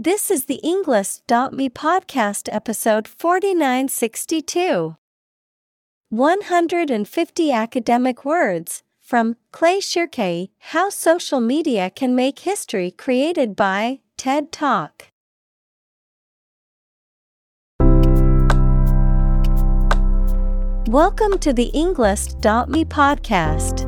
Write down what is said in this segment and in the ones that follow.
This is the Englist.me podcast episode 4962. 150 academic words from Clay Shirky How Social Media Can Make History created by TED Talk. Welcome to the Englist.me podcast.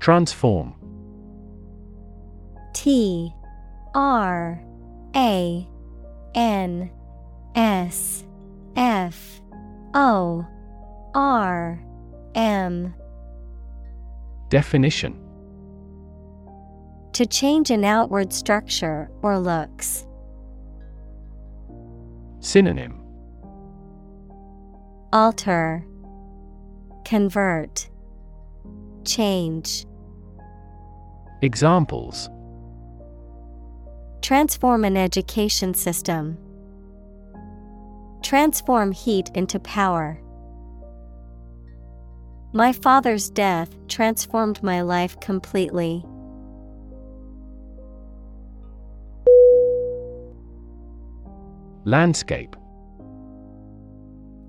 Transform. T R A N S F O R M. Definition. To change an outward structure or looks. Synonym. Alter. Convert. Change Examples Transform an education system. Transform heat into power. My father's death transformed my life completely. Landscape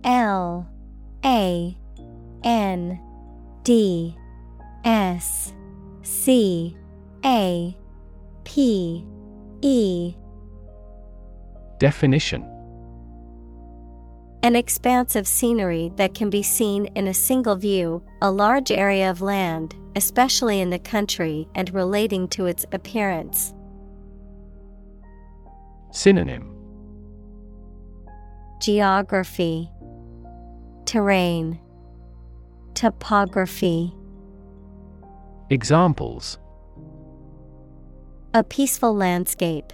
L A N D S C A P E. Definition. An expanse of scenery that can be seen in a single view, a large area of land, especially in the country and relating to its appearance. Synonym. Geography. Terrain. Topography. Examples A peaceful landscape.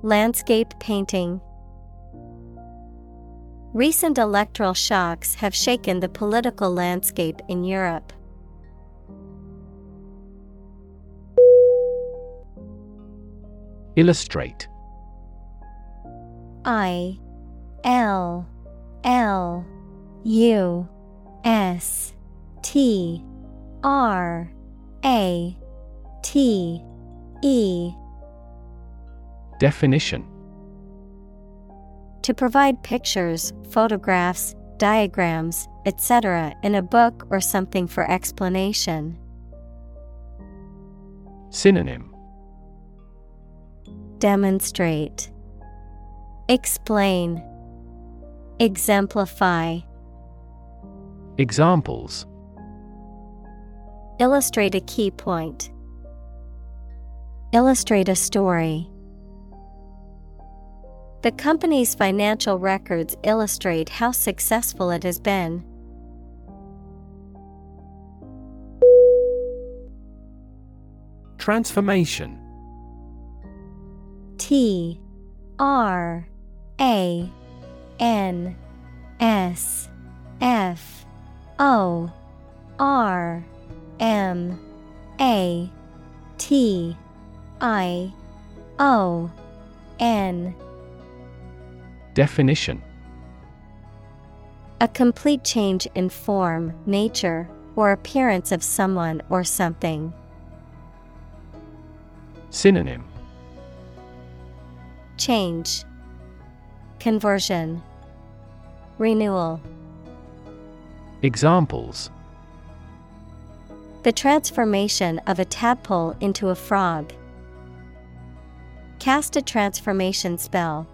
Landscape painting. Recent electoral shocks have shaken the political landscape in Europe. Illustrate I L L U S T R A T E Definition To provide pictures, photographs, diagrams, etc. in a book or something for explanation. Synonym Demonstrate Explain Exemplify Examples Illustrate a key point. Illustrate a story. The company's financial records illustrate how successful it has been. Transformation T R A N S F O R M A T I O N. Definition. A complete change in form, nature, or appearance of someone or something. Synonym. Change. Conversion. Renewal. Examples. The transformation of a tadpole into a frog. Cast a transformation spell.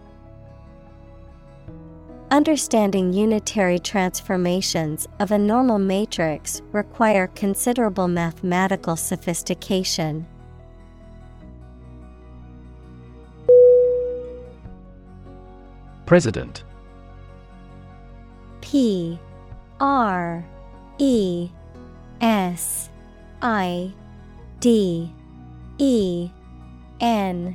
Understanding unitary transformations of a normal matrix require considerable mathematical sophistication. President P R E S I D E N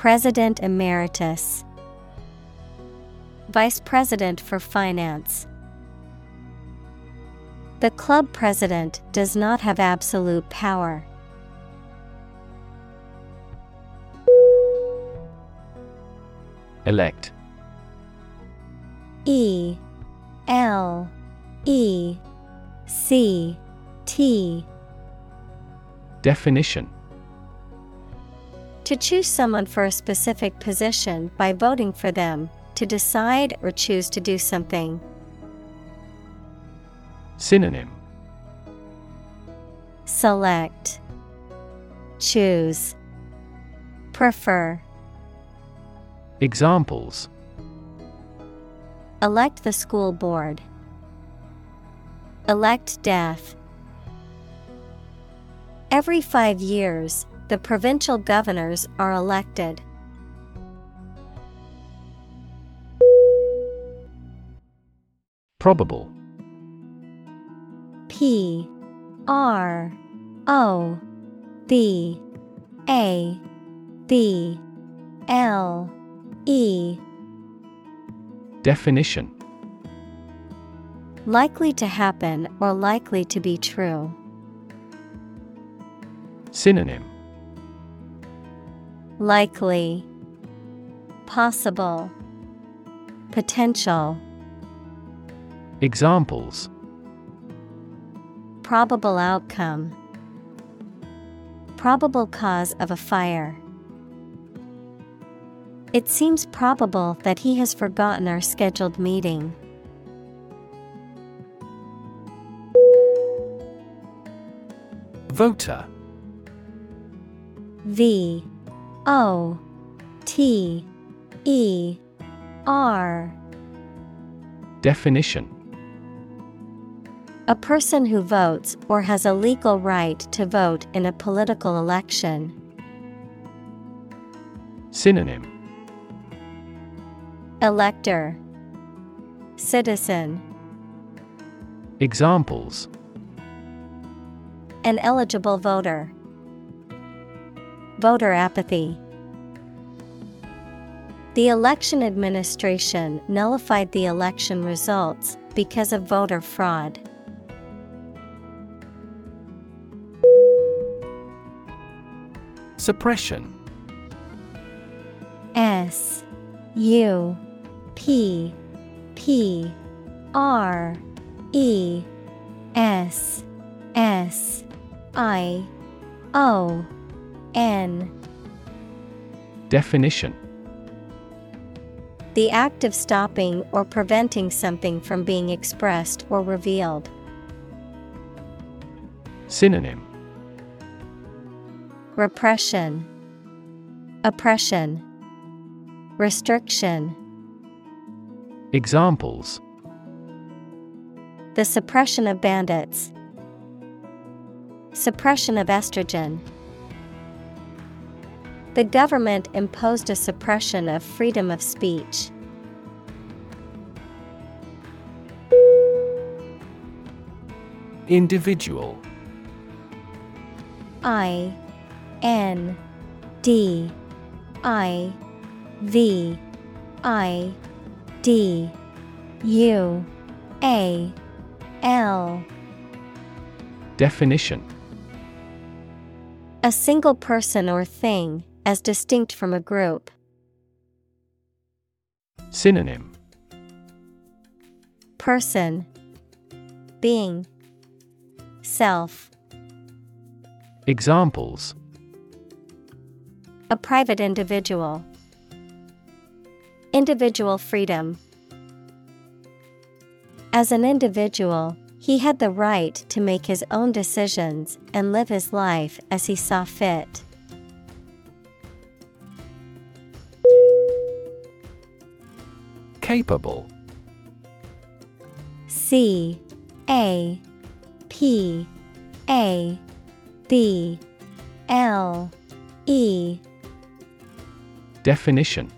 President Emeritus. Vice President for Finance. The club president does not have absolute power. Elect. E L E C T. Definition To choose someone for a specific position by voting for them, to decide or choose to do something. Synonym Select Choose Prefer Examples Elect the school board. Elect death. Every five years, the provincial governors are elected. Probable P R O B A B L E Definition Likely to happen or likely to be true. Synonym Likely Possible Potential. Examples. Probable outcome. Probable cause of a fire. It seems probable that he has forgotten our scheduled meeting. Voter. V O T E R Definition. A person who votes or has a legal right to vote in a political election. Synonym. Elector. Citizen. Examples. An eligible voter. Voter apathy. The election administration nullified the election results because of voter fraud. Suppression S U P P R E S S I O N Definition The act of stopping or preventing something from being expressed or revealed. Synonym Repression, Oppression, Restriction. Examples The suppression of bandits. Suppression of estrogen. The government imposed a suppression of freedom of speech. Individual. I N D I V I D U A L. Definition. A single person or thing, as distinct from a group. Synonym Person, Being, Self. Examples A private individual. Individual freedom. As an individual, he had the right to make his own decisions and live his life as he saw fit. Capable. C A P A B L E. Definition.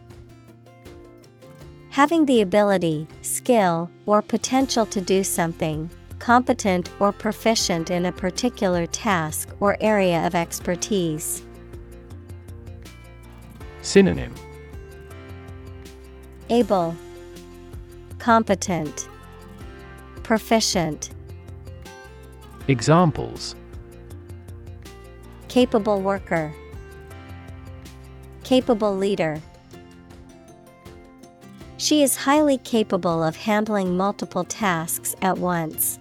Having the ability, skill, or potential to do something, competent or proficient in a particular task or area of expertise. Synonym. Able, Competent, Proficient, Examples Capable worker, Capable leader. She is highly capable of handling multiple tasks at once.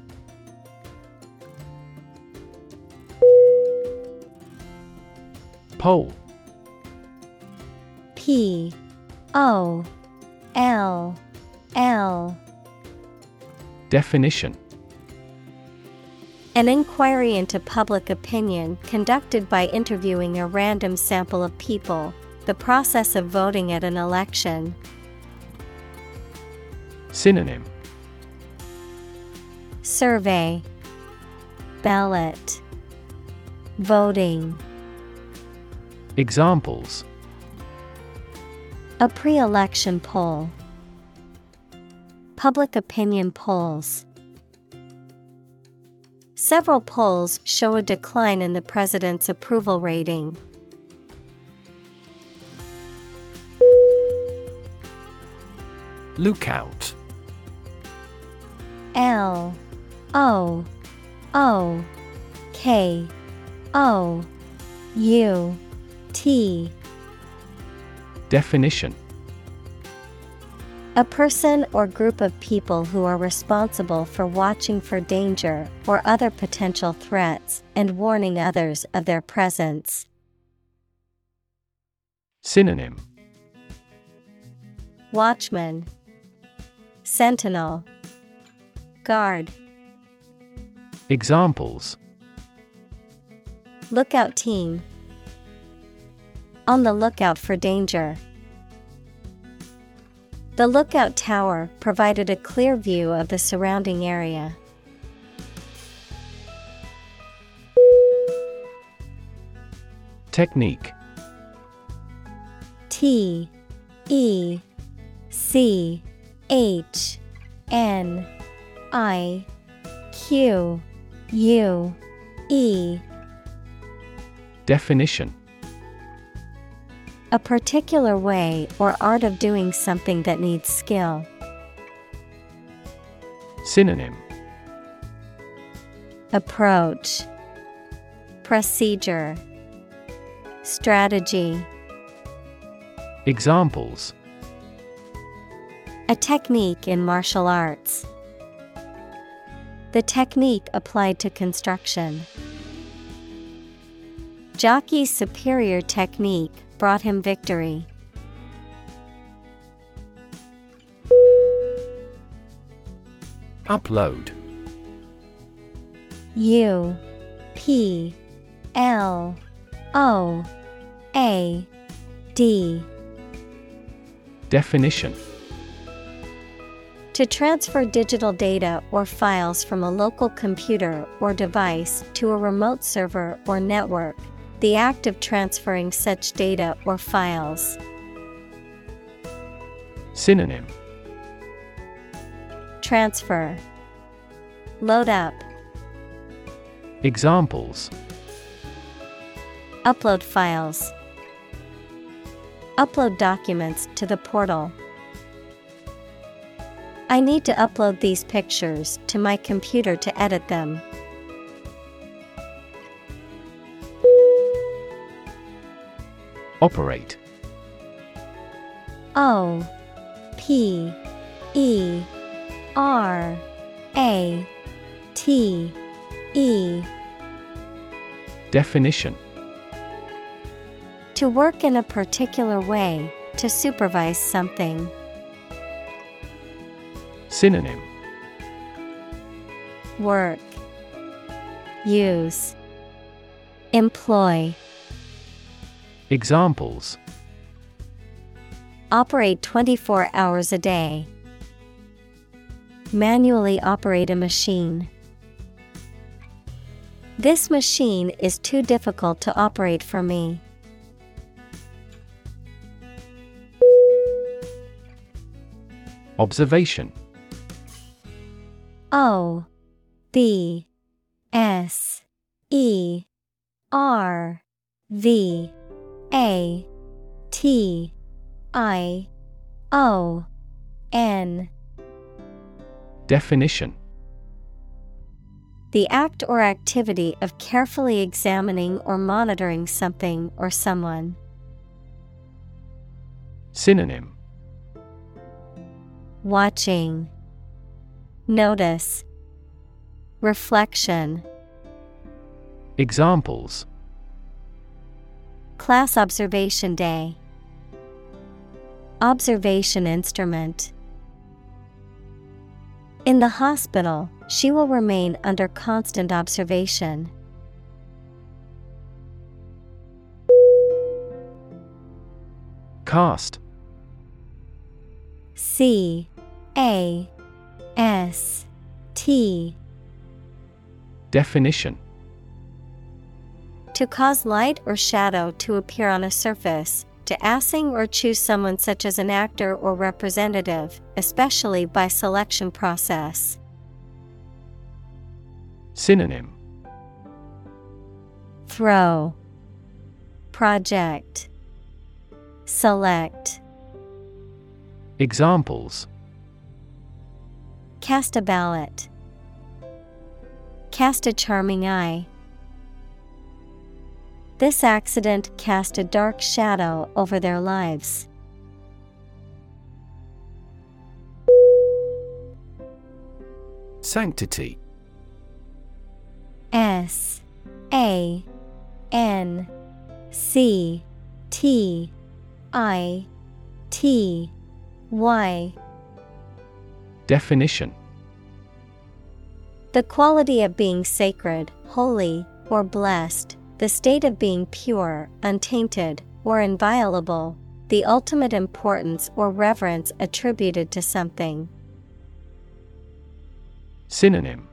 Poll P O L L. Definition. An inquiry into public opinion conducted by interviewing a random sample of people, the process of voting at an election. Synonym. Survey. Ballot. Voting. Examples. A pre election poll Public opinion polls. Several polls show a decline in the president's approval rating. Lookout L O O K O U T. Definition A person or group of people who are responsible for watching for danger or other potential threats and warning others of their presence. Synonym. Watchman. Sentinel. Guard. Examples. Lookout team. On the lookout for danger. The lookout tower provided a clear view of the surrounding area. Technique. T E C H N I Q U E. Definition A particular way or art of doing something that needs skill. Synonym Approach Procedure Strategy Examples A technique in martial arts. The technique applied to construction. Jockey's superior technique brought him victory. Upload. U P L O A D. Definition. To transfer digital data or files from a local computer or device to a remote server or network, the act of transferring such data or files. Synonym Transfer Load up, Examples upload files, upload documents to the portal. I need to upload these pictures to my computer to edit them. Operate. O P E R A T E. Definition. To work in a particular way, to supervise something. Synonym. Work. Use. Employ Examples Operate 24 hours a day. Manually operate a machine. This machine is too difficult to operate for me. Observation O B S E R V A T I O N. Definition. The act or activity of carefully examining or monitoring something or someone. Synonym. Watching. Notice. Reflection. Examples Class Observation Day. Observation Instrument. In the hospital, she will remain under constant observation. Cost C. A. S. T. Definition To cause light or shadow to appear on a surface, to assing or choose someone such as an actor or representative, especially by selection process. Synonym Throw Project Select Examples Cast a ballot. Cast a charming eye. This accident cast a dark shadow over their lives. Sanctity. S A N C T I T Y. Definition. The quality of being sacred, holy, or blessed, the state of being pure, untainted, or inviolable, the ultimate importance or reverence attributed to something. Synonym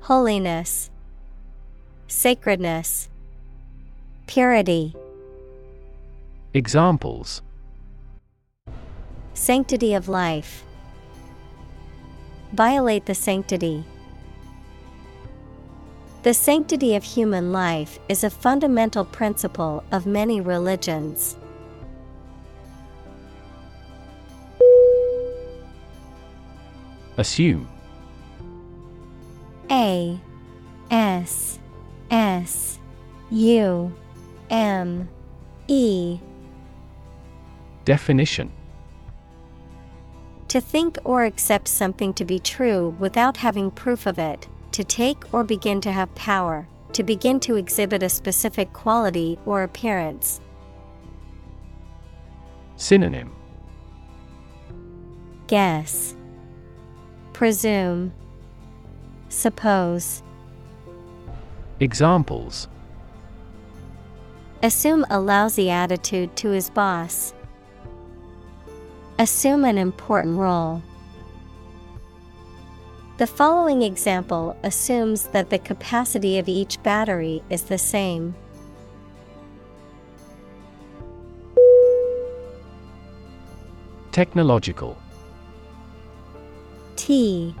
Holiness, Sacredness, Purity, Examples Sanctity of life. Violate the sanctity. The sanctity of human life is a fundamental principle of many religions. Assume. A S S U M E. Definition. To think or accept something to be true without having proof of it, to take or begin to have power, to begin to exhibit a specific quality or appearance. Synonym Guess, Presume, Suppose. Examples Assume a lousy attitude to his boss. Assume an important role. The following example assumes that the capacity of each battery is the same. Technological T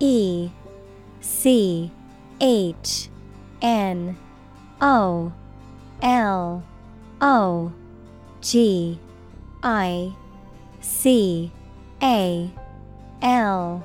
E C H N O L O G I C A L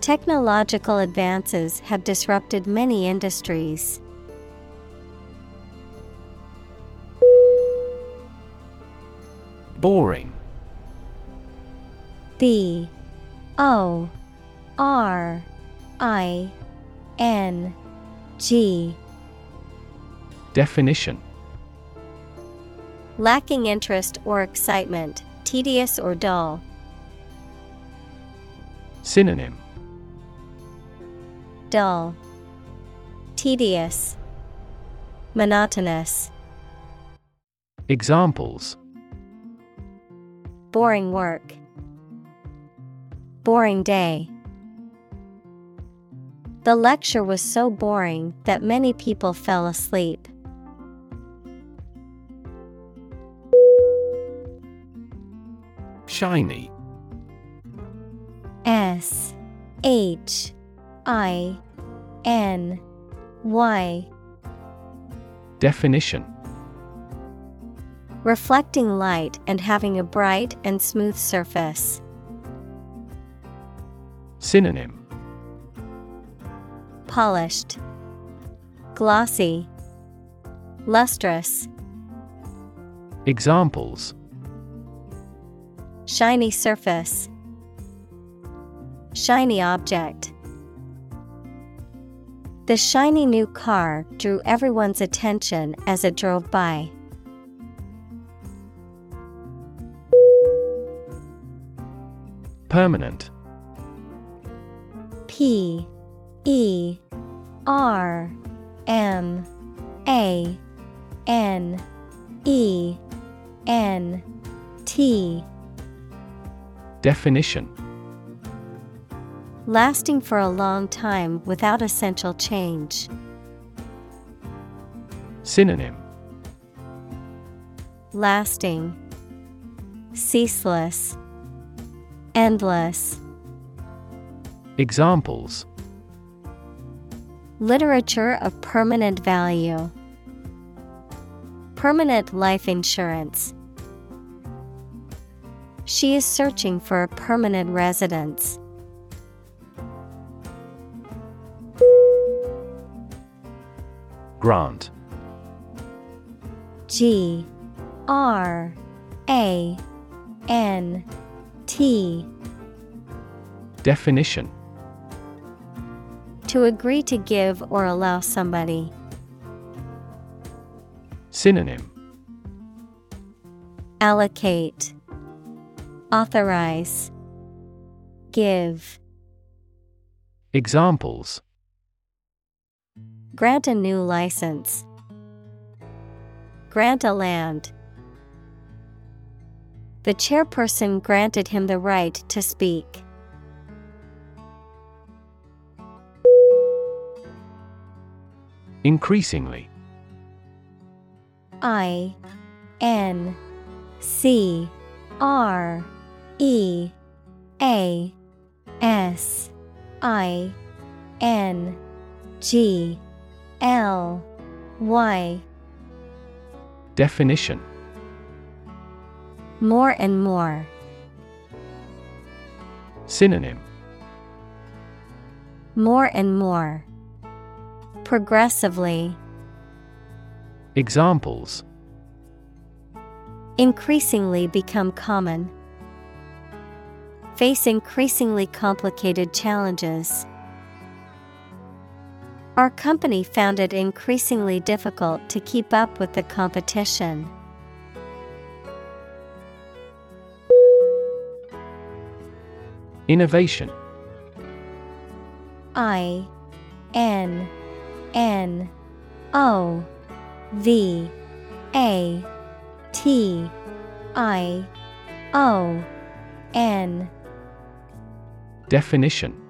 Technological advances have disrupted many industries. Boring B O R I N G Definition Lacking interest or excitement, tedious or dull. Synonym Dull, Tedious, Monotonous. Examples Boring work. Boring day. The lecture was so boring that many people fell asleep. Shiny S H I N Y Definition Reflecting light and having a bright and smooth surface. Synonym Polished, Glossy, Lustrous. Examples Shiny surface. Shiny object. The shiny new car drew everyone's attention as it drove by. Permanent. P E R M A N E N T. Definition Lasting for a long time without essential change. Synonym Lasting, Ceaseless, Endless. Examples Literature of permanent value. Permanent life insurance. She is searching for a permanent residence. Grant. G R A N T. Definition. To agree to give or allow somebody. Synonym. Allocate, Authorize, Give. Examples Grant a new license. Grant a land. The chairperson granted him the right to speak. Increasingly I N C R E A S I N G L Y Definition More and more. Synonym More and more. Progressively. Examples Increasingly become common. Face increasingly complicated challenges. Our company found it increasingly difficult to keep up with the competition. Innovation. I N N O V A T I O N. Definition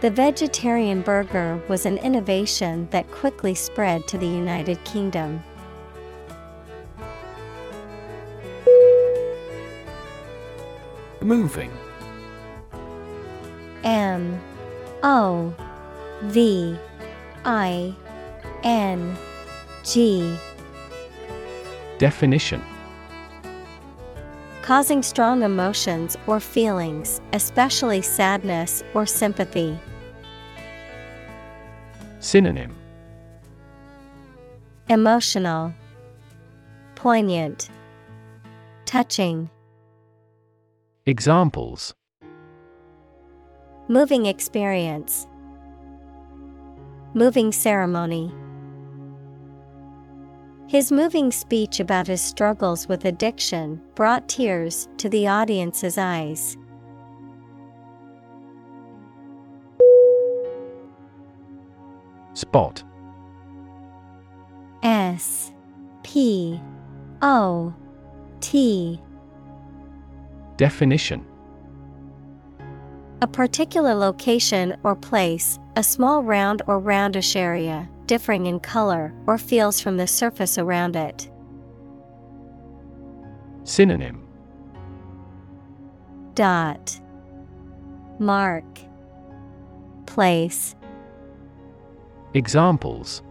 The vegetarian burger was an innovation that quickly spread to the United Kingdom. Moving M O V I N G Definition Causing strong emotions or feelings, especially sadness or sympathy. Synonym Emotional, Poignant, Touching. Examples Moving experience, Moving ceremony. His moving speech about his struggles with addiction brought tears to the audience's eyes. Spot. S P O T. Definition. A particular location or place, a small round or roundish area, differing in color or feels from the surface around it. Synonym. Dot. Mark. Place Examples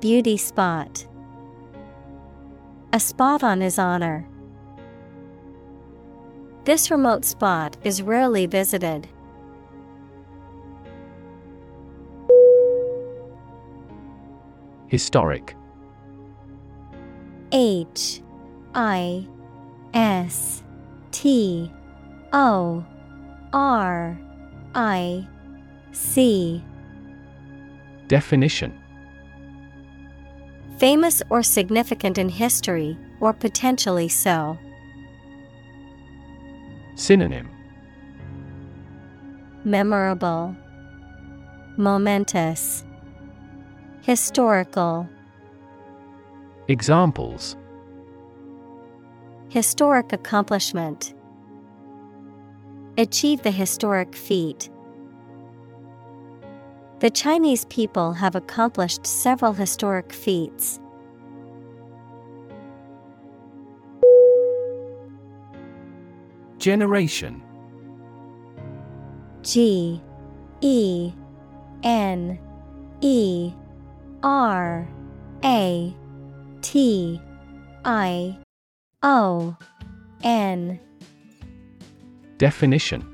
Beauty spot A spot on his honor. This remote spot is rarely visited. Historic H I S T O R I C Definition Famous or significant in history, or potentially so. Synonym Memorable, Momentous, Historical. Examples Historic accomplishment. Achieve the historic feat. The Chinese people have accomplished several historic feats. Generation. G E N E R A T I O N. Definition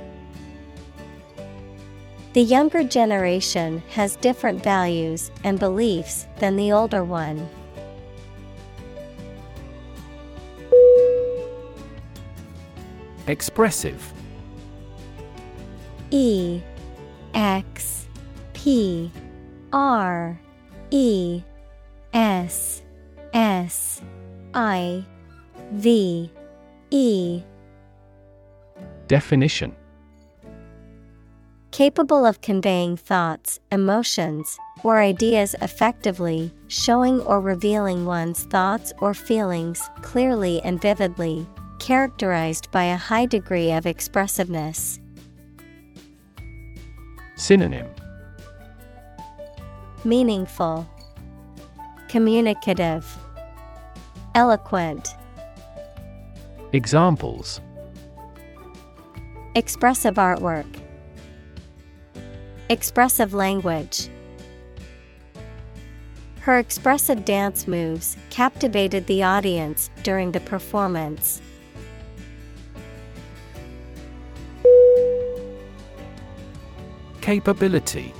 The younger generation has different values and beliefs than the older one. Expressive. E X P R E S S I V E. Definition Capable of conveying thoughts, emotions, or ideas effectively, showing or revealing one's thoughts or feelings clearly and vividly, characterized by a high degree of expressiveness. Synonym. Meaningful, Communicative, Eloquent, Examples. Expressive artwork, Expressive language. Her expressive dance moves captivated the audience during the performance. Capability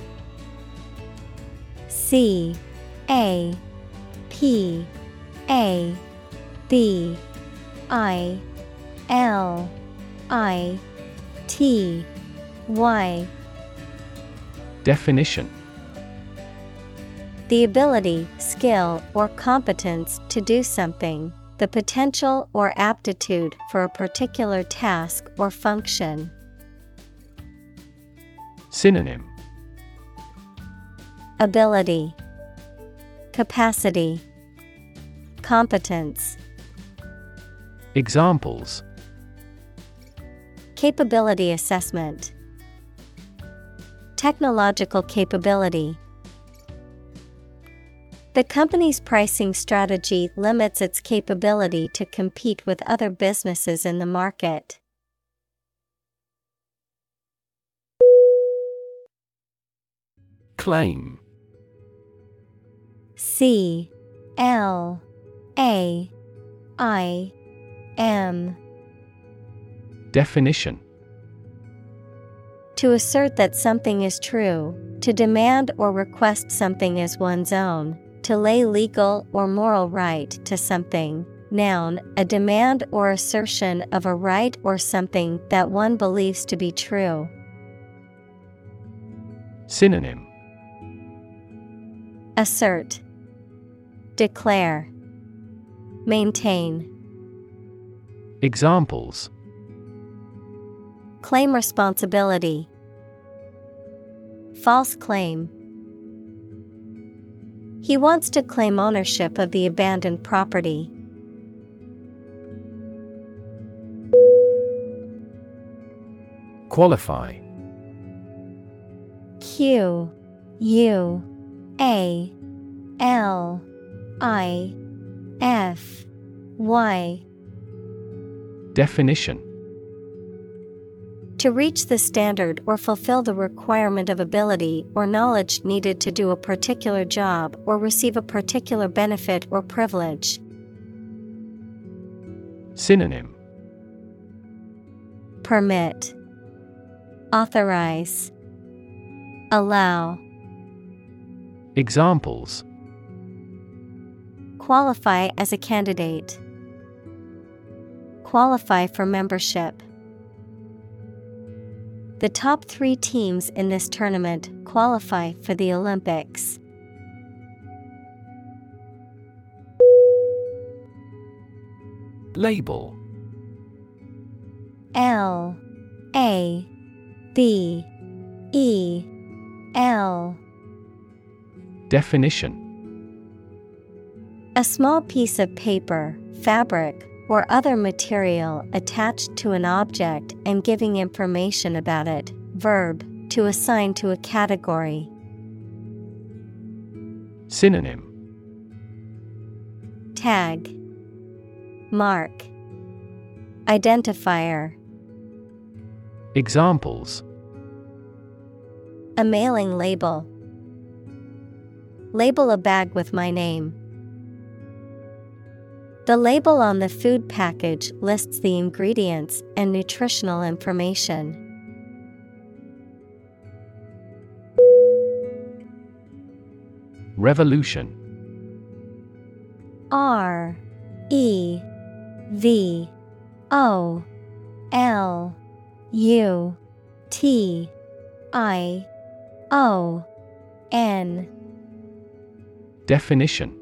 C A P A B I L I T Y Definition The ability, skill, or competence to do something, the potential or aptitude for a particular task or function. Synonym Ability, Capacity, Competence. Examples Capability assessment, Technological capability. The company's pricing strategy limits its capability to compete with other businesses in the market. Claim. C. L. A. I. M. Definition To assert that something is true, to demand or request something as one's own, to lay legal or moral right to something. Noun, a demand or assertion of a right or something that one believes to be true. Synonym Assert, Declare, Maintain. Examples Claim responsibility. False claim. He wants to claim ownership of the abandoned property. Qualify Q U A L I F Y Definition To reach the standard or fulfill the requirement of ability or knowledge needed to do a particular job or receive a particular benefit or privilege. Synonym. Permit, Authorize, Allow, Examples. Qualify as a candidate, Qualify for membership. The top three teams in this tournament qualify for the Olympics. Label. L. A. B. E. L. Definition. A small piece of paper, fabric, or other material attached to an object and giving information about it. Verb, to assign to a category. Synonym Tag, Mark, Identifier. Examples A mailing label. Label a bag with my name. The label on the food package lists the ingredients and nutritional information. Revolution. R E V O L U T I O N. Definition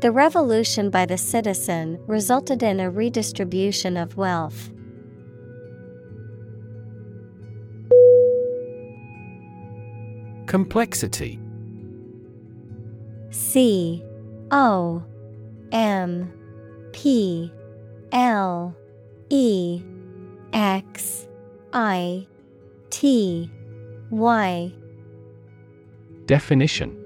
The revolution by the citizen resulted in a redistribution of wealth. Complexity C O M P L E X I T Why? Definition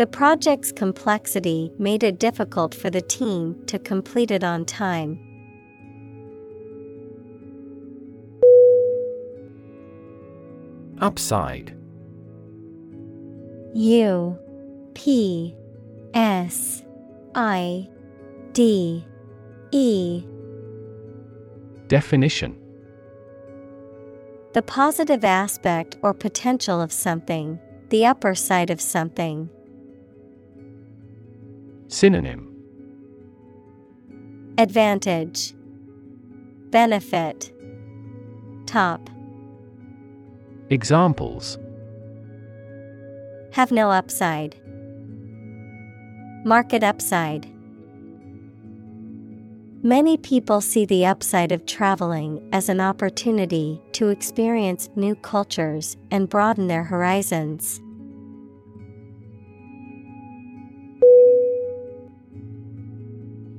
The project's complexity made it difficult for the team to complete it on time. Upside U P S I D E Definition The positive aspect or potential of something, the upper side of something. Synonym Advantage Benefit Top Examples Have no upside. Market upside. Many people see the upside of traveling as an opportunity to experience new cultures and broaden their horizons.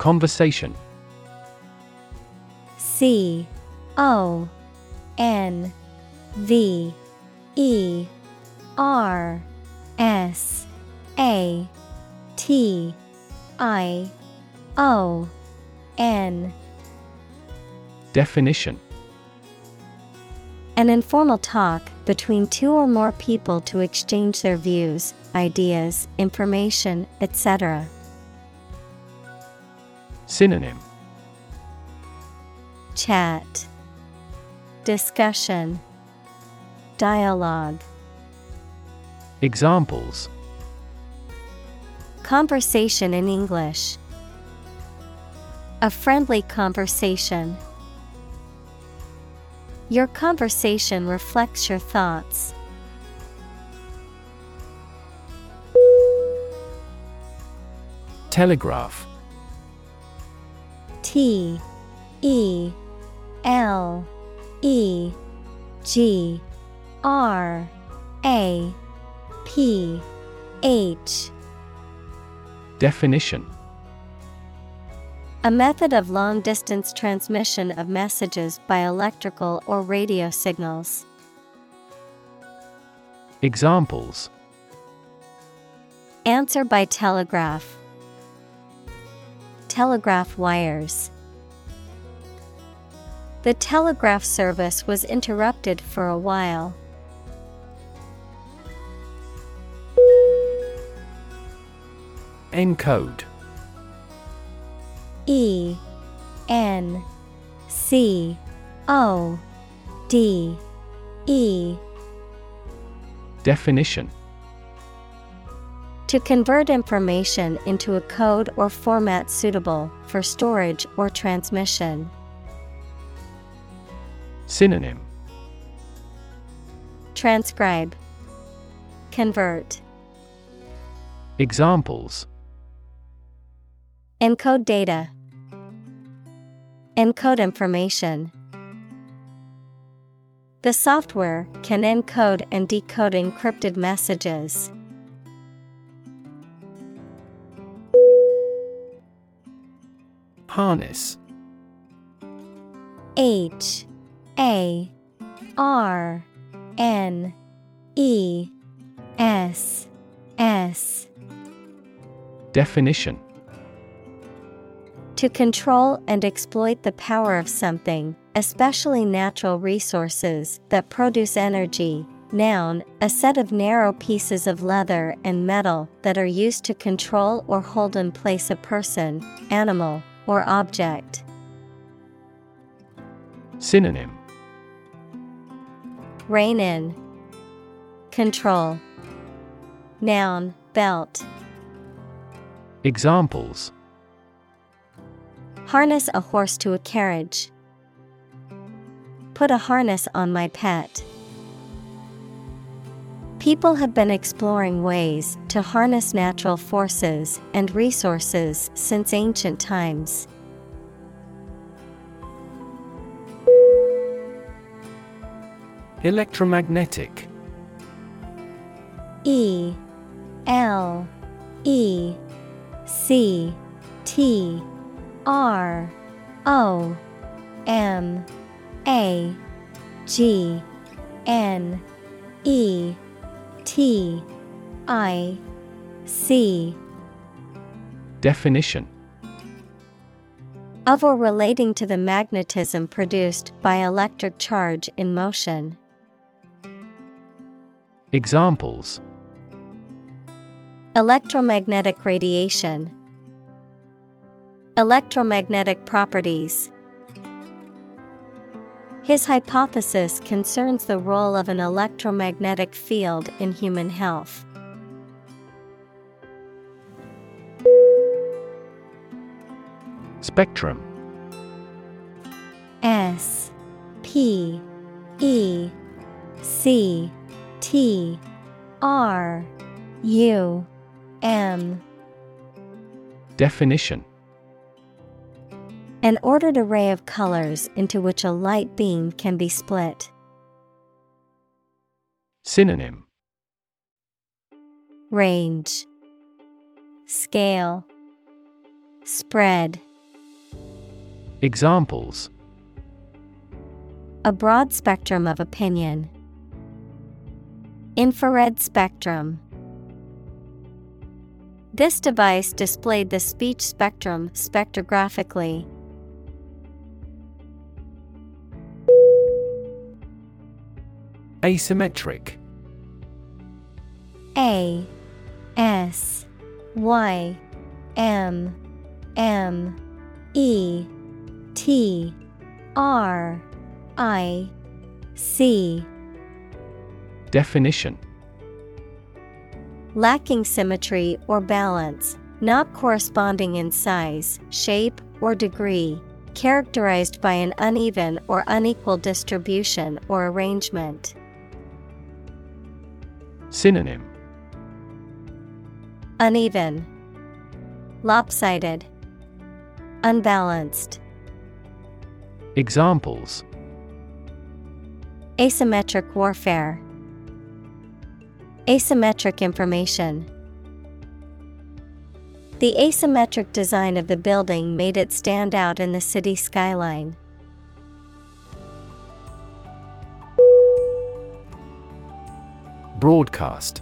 Conversation. C O N V E R S A T I O N. Definition. An informal talk between two or more people to exchange their views, ideas, information, etc. Synonym. Chat. Discussion. Dialogue. Examples. Conversation in English. A friendly conversation. Your conversation reflects your thoughts. Telegraph T E L E G R A P H Definition A method of long distance transmission of messages by electrical or radio signals. Examples Answer by telegraph. Telegraph wires. The telegraph service was interrupted for a while. Encode E N C O D E Definition To convert information into a code or format suitable for storage or transmission. Synonym Transcribe Convert Examples Encode data. Encode information. The software can encode and decode encrypted messages. Harness. H A R N E S S. Definition. To control and exploit the power of something, especially natural resources that produce energy. Noun, a set of narrow pieces of leather and metal that are used to control or hold in place a person, animal, or object. Synonym Rein in. Control. Noun, belt. Examples Harness a horse to a carriage. Put a harness on my pet. People have been exploring ways to harness natural forces and resources since ancient times. Electromagnetic E L E C T R O M A G N E T I C Definition of or relating to the magnetism produced by electric charge in motion. Examples Electromagnetic radiation, Electromagnetic properties. His hypothesis concerns the role of an electromagnetic field in human health. Spectrum. S P E C T R U M. Definition An ordered array of colors into which a light beam can be split. Synonym Range Scale Spread Examples A broad spectrum of opinion. Infrared spectrum. This device displayed the speech spectrum spectrographically. Asymmetric. A S Y M M E T R I C. Definition. Lacking symmetry or balance, not corresponding in size, shape, or degree, characterized by an uneven or unequal distribution or arrangement. Synonym Uneven, Lopsided, Unbalanced. Examples Asymmetric warfare. Asymmetric information. The asymmetric design of the building made it stand out in the city skyline. Broadcast.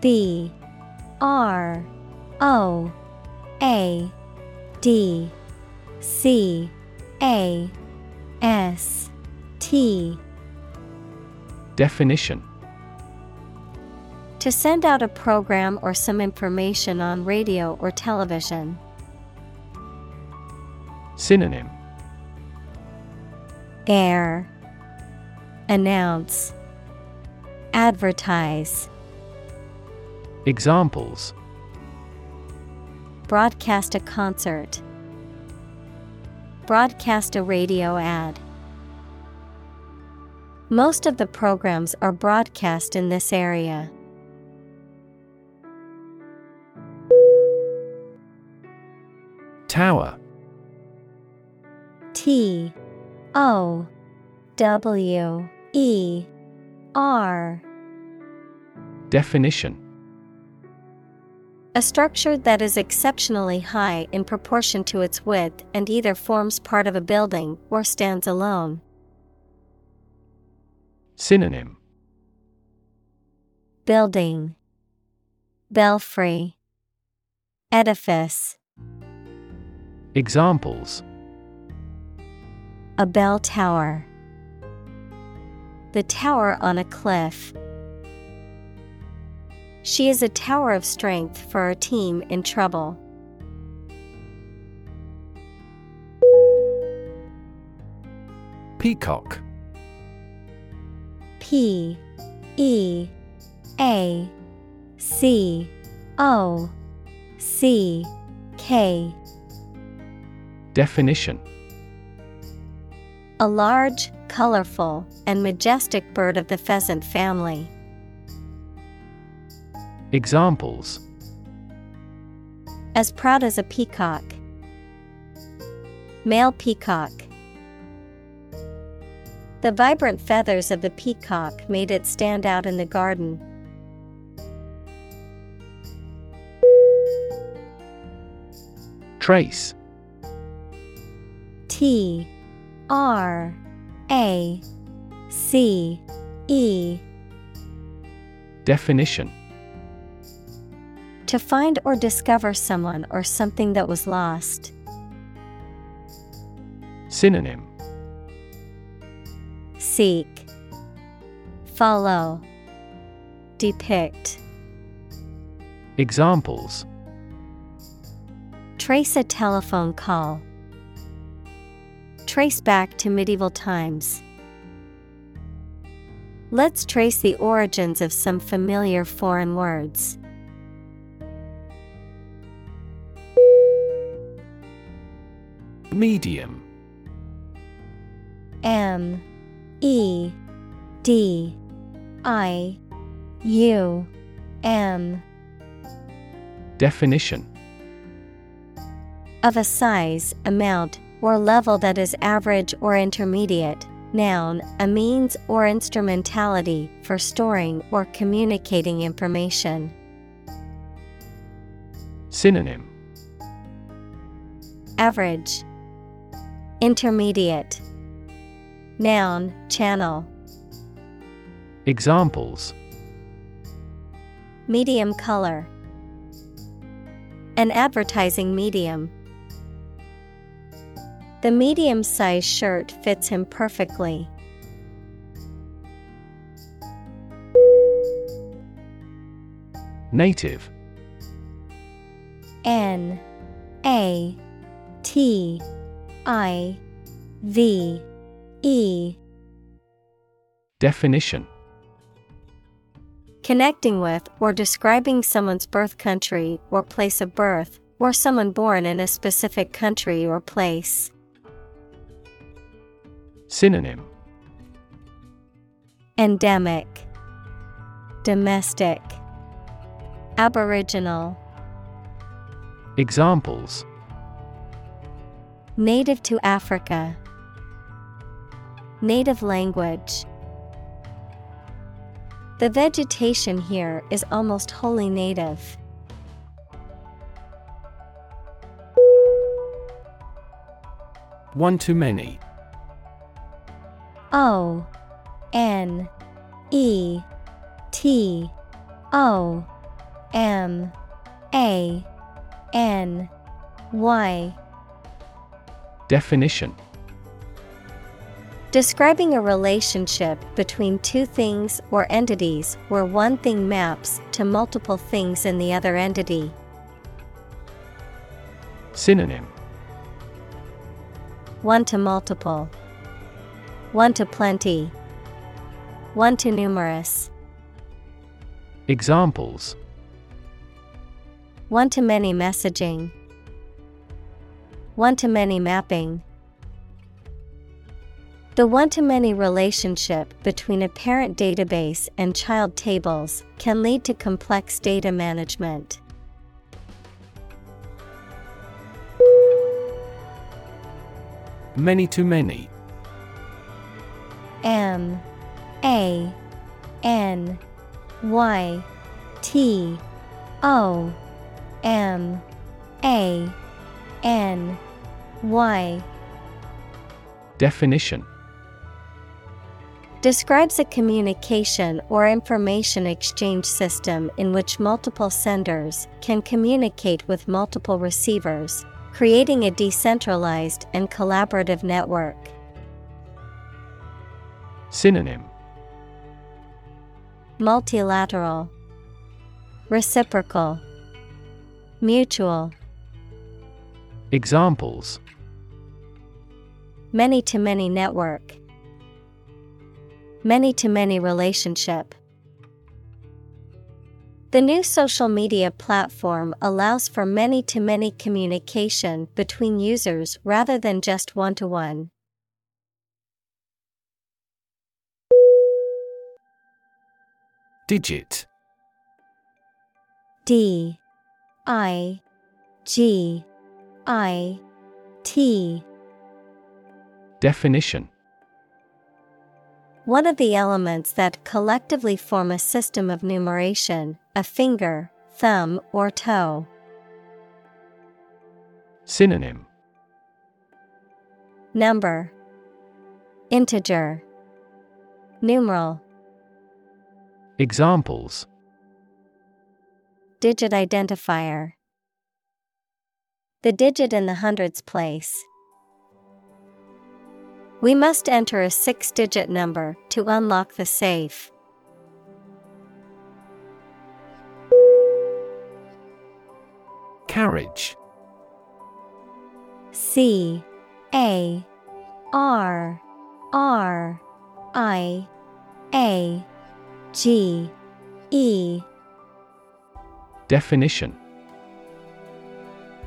B R O A D C A S T. Definition. To send out a program or some information on radio or television. Synonym. Air. Announce Advertise Examples Broadcast a concert. Broadcast a radio ad. Most of the programs are broadcast in this area. Tower T O W E R. Definition A structure that is exceptionally high in proportion to its width and either forms part of a building or stands alone. Synonym Building, Belfry, Edifice. Examples A bell tower. The tower on a cliff. She is a tower of strength for our team in trouble. Peacock P E A C O C K Definition A large, colorful, and majestic bird of the pheasant family. Examples As proud as a peacock. Male peacock. The vibrant feathers of the peacock made it stand out in the garden. Trace T R A C E Definition To find or discover someone or something that was lost. Synonym Seek, Follow, Depict. Examples Trace a telephone call. Trace back to medieval times. Let's trace the origins of some familiar foreign words. Medium. M. E. D. I. U. M. Definition. Of a size, amount, or level that is average or intermediate. Noun, a means or instrumentality for storing or communicating information. Synonym Average, Intermediate, Noun, channel, Examples medium color. An advertising medium. The medium sized shirt fits him perfectly. Native N A T I V E Definition Connecting with or describing someone's birth country or place of birth, or someone born in a specific country or place. Synonym. Endemic, Domestic, Aboriginal, Examples. Native to Africa, Native language. The vegetation here is almost wholly native. One to many O N E T O M A N Y. Definition. Describing a relationship between two things or entities where one thing maps to multiple things in the other entity. Synonym. One to multiple, one to plenty, one to numerous, Examples one to many messaging, one to many mapping. The one to many relationship between a parent database and child tables can lead to complex data management. Many to many M A N Y T O M A N Y Definition Describes a communication or information exchange system in which multiple senders can communicate with multiple receivers, creating a decentralized and collaborative network. Synonym Multilateral, Reciprocal, Mutual. Examples Many to many network. Many to many relationship. The new social media platform allows for many to many communication between users rather than just one to one. Digit. D I G I T. Definition. One of the elements that collectively form a system of numeration, a finger, thumb, or toe. Synonym. Number. Integer. Numeral Examples Digit identifier The digit in the hundreds place. We must enter a six digit number to unlock the safe. Carriage C A R R I A G E. Definition.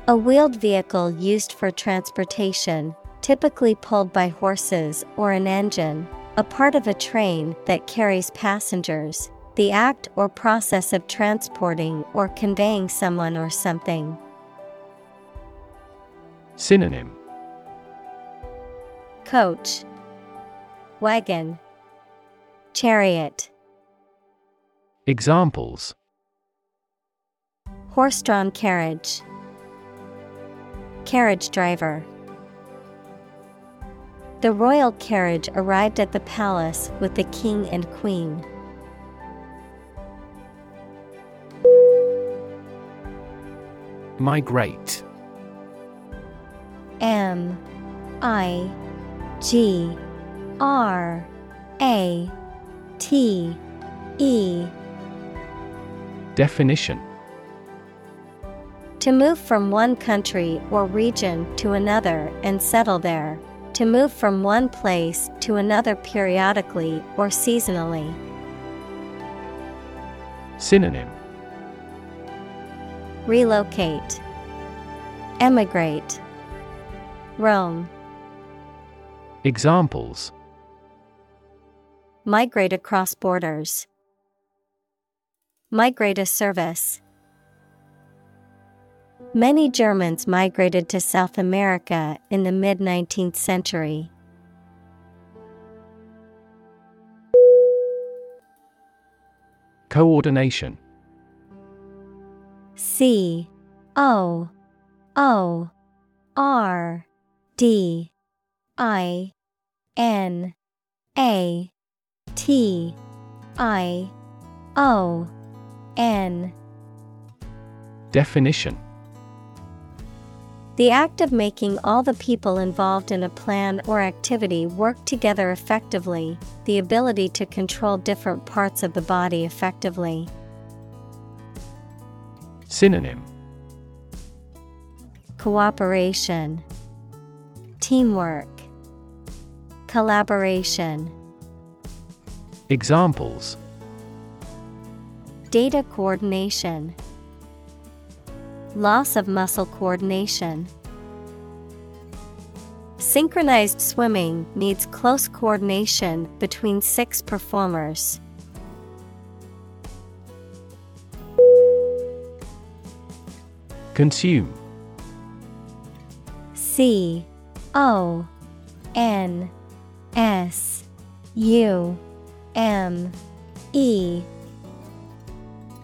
A wheeled vehicle used for transportation, typically pulled by horses or an engine, a part of a train that carries passengers, the act or process of transporting or conveying someone or something. Synonym. Coach, Wagon, Chariot, Examples Horse drawn carriage, Carriage driver. The royal carriage arrived at the palace with the king and queen. Migrate M I G R A T E Definition To move from one country or region to another and settle there. To move from one place to another periodically or seasonally. Synonym Relocate, Emigrate, Roam, Examples Migrate across borders. Migrate a service. Many Germans migrated to South America in the mid 19th century. Coordination C O O R D I N A T I O N. Definition. The act of making all the people involved in a plan or activity work together effectively, the ability to control different parts of the body effectively. Synonym. Cooperation, Teamwork, Collaboration. Examples Data coordination, Loss of muscle coordination. Synchronized swimming needs close coordination between six performers. Consume C O N S U M E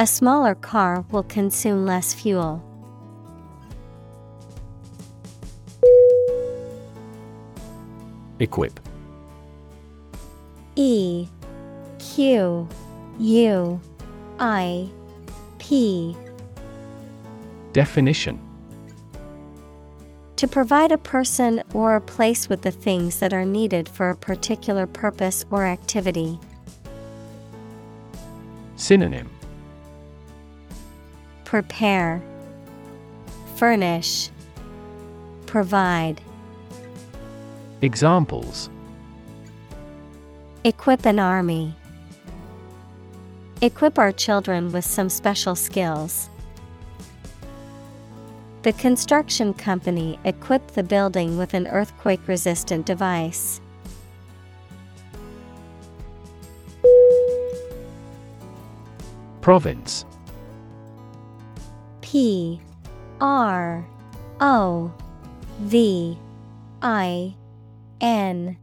A smaller car will consume less fuel. Equip E Q U I P Definition To provide a person or a place with the things that are needed for a particular purpose or activity. Synonym Prepare, Furnish, Provide. Examples Equip an army. Equip our children with some special skills. The construction company equipped the building with an earthquake resistant device. Province P R O V I N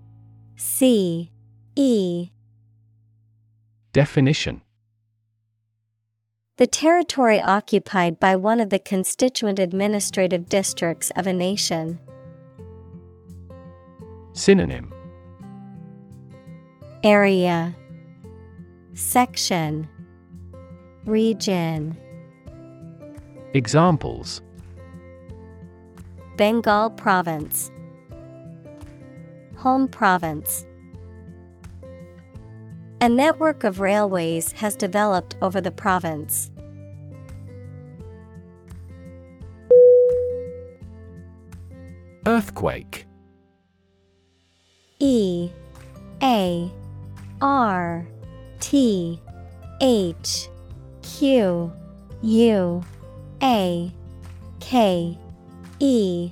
C E. Definition. The territory occupied by one of the constituent administrative districts of a nation. Synonym. Area. Section. Region Examples. Bengal Province. Home Province. A network of railways has developed over the province. Earthquake. E A R T H Q U A K E.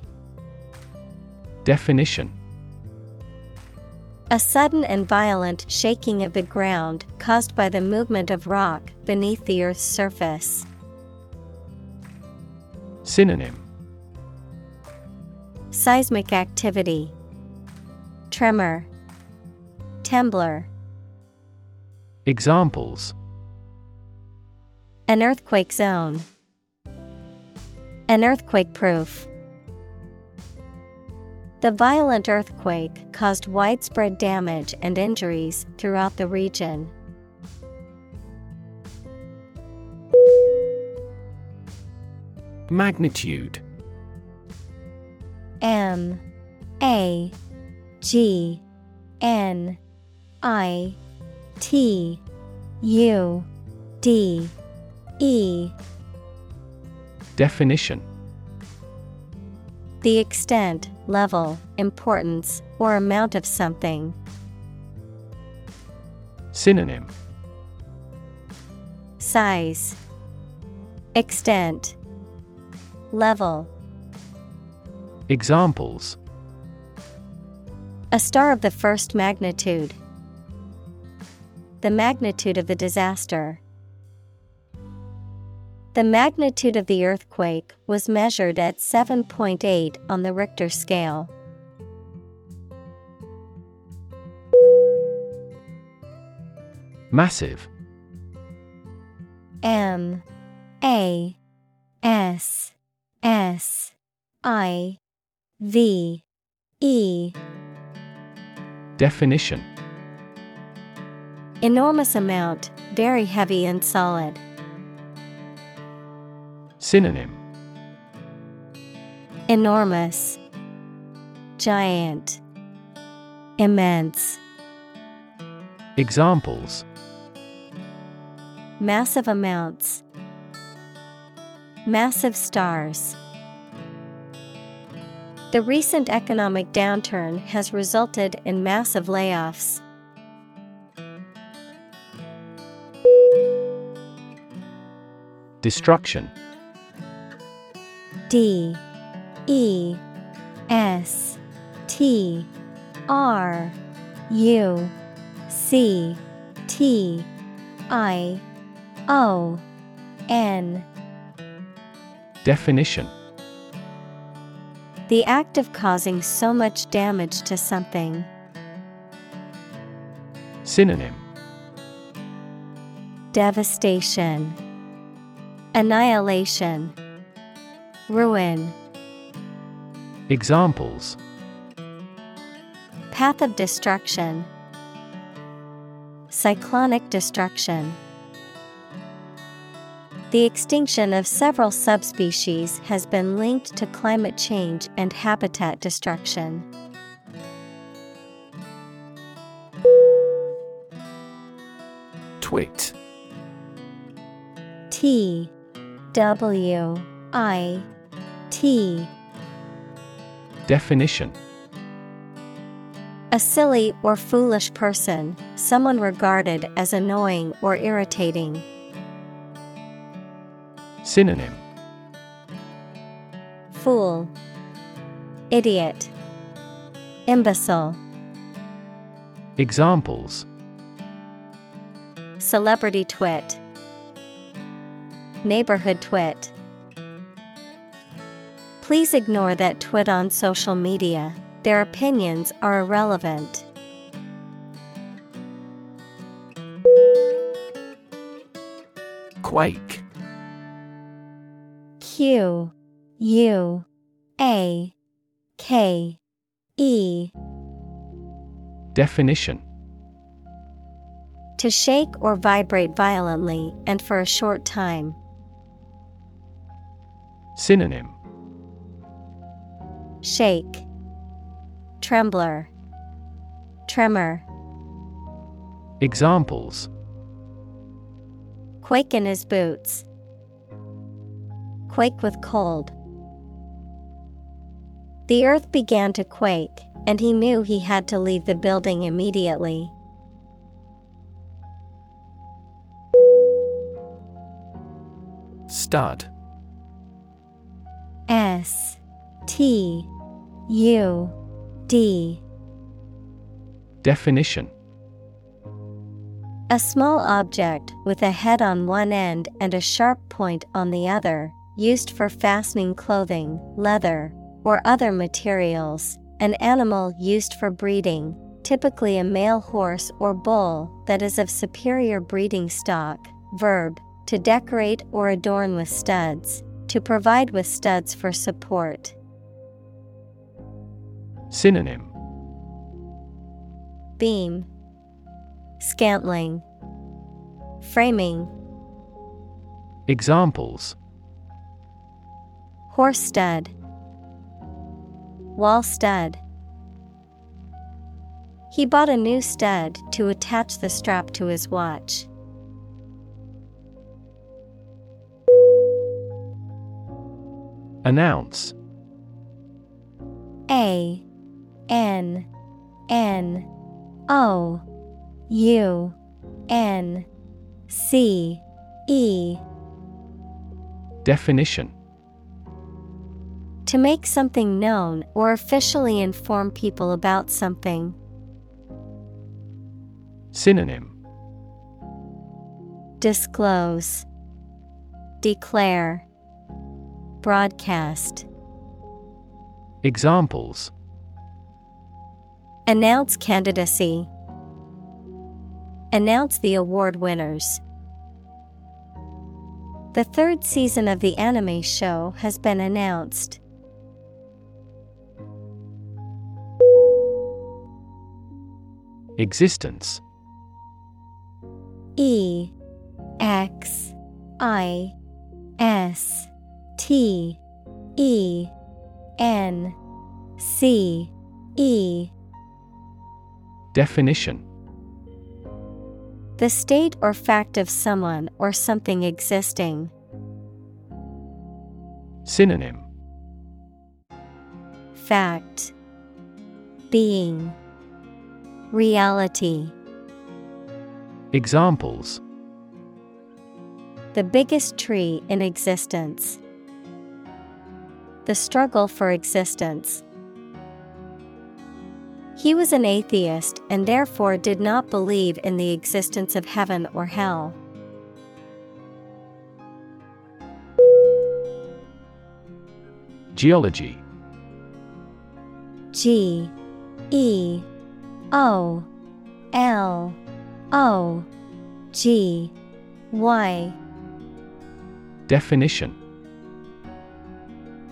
Definition. A sudden and violent shaking of the ground caused by the movement of rock beneath the earth's surface. Synonym. Seismic activity, Tremor, Trembler, Examples. An earthquake zone, an earthquake proof. The violent earthquake caused widespread damage and injuries throughout the region. Magnitude. M. A. G. N. I. T. U. D. E Definition The extent, level, importance, or amount of something. Synonym Size, Extent, Level. Examples A star of the first magnitude. The magnitude of the disaster. The magnitude of the earthquake was measured at 7.8 on the Richter scale. Massive M A S S I V E Definition Enormous amount, very heavy and solid. Synonym. Enormous. Giant. Immense. Examples. Massive amounts. Massive stars. The recent economic downturn has resulted in massive layoffs. Destruction. D E S T R U C T I O N. Definition The act of causing so much damage to something. Synonym Devastation, Annihilation, Ruin. Examples Path of destruction, Cyclonic destruction. The extinction of several subspecies has been linked to climate change and habitat destruction. Twit T W I T. Definition. A silly or foolish person, someone regarded as annoying or irritating. Synonym. Fool, Idiot, Imbecile. Examples. Celebrity twit, Neighborhood twit. Please ignore that twit on social media. Their opinions are irrelevant. Quake Q U A K E Definition To shake or vibrate violently and for a short time. Synonym Shake, Trembler, Tremor. Examples Quake in his boots. Quake with cold. The earth began to quake, and he knew he had to leave the building immediately. Stud S T U D Definition A small object with a head on one end and a sharp point on the other, used for fastening clothing, leather, or other materials. An animal used for breeding, typically a male horse or bull that is of superior breeding stock. Verb, to decorate or adorn with studs, to provide with studs for support. Synonym. Beam, Scantling, Framing, Examples. Horse stud, Wall stud. He bought a new stud to attach the strap to his watch. Announce. A N N O U N C E. Definition. To make something known or officially inform people about something. Synonym. Disclose, Declare, Broadcast. Examples Announce candidacy. Announce the award winners. The third season of the anime show has been announced. Existence E X I S T E N C E Definition The state or fact of someone or something existing. Synonym Fact Being Reality Examples The biggest tree in existence. The struggle for existence. He was an atheist and therefore did not believe in the existence of heaven or hell. Geology. G E O L O G Y. Definition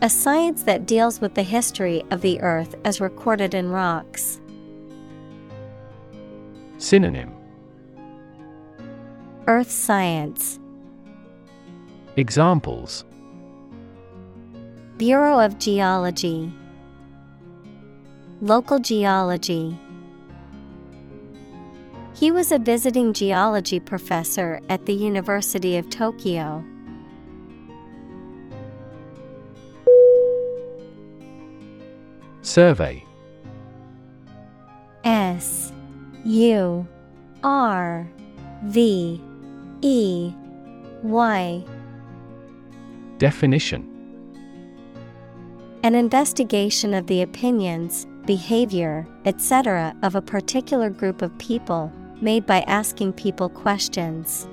A science that deals with the history of the earth as recorded in rocks. Synonym Earth science. Examples Bureau of Geology. Local geology. He was a visiting geology professor at the University of Tokyo. Survey S U R V E Y Definition An investigation of the opinions, behavior, etc. of a particular group of people, made by asking people questions.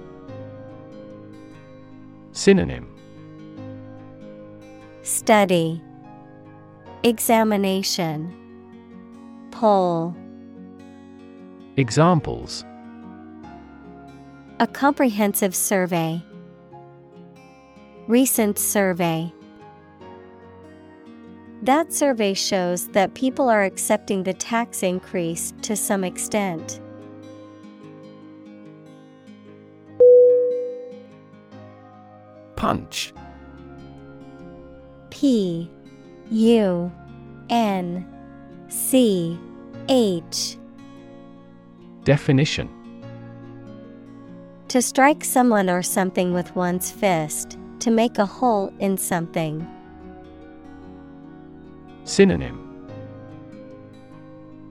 Synonym Study Examination Poll Examples A comprehensive survey. Recent survey. That survey shows that people are accepting the tax increase to some extent. Punch P U N C H Definition To strike someone or something with one's fist, to make a hole in something. Synonym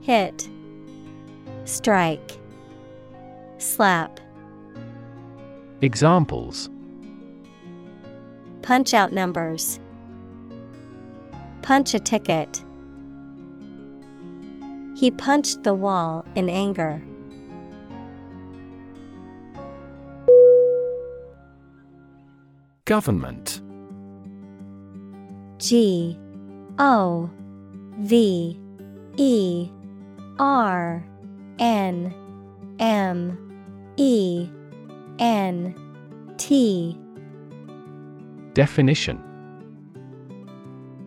Hit, Strike, Slap. Examples Punch out numbers. Punch a ticket. He punched the wall in anger. Government G O V E R N M E N T Definition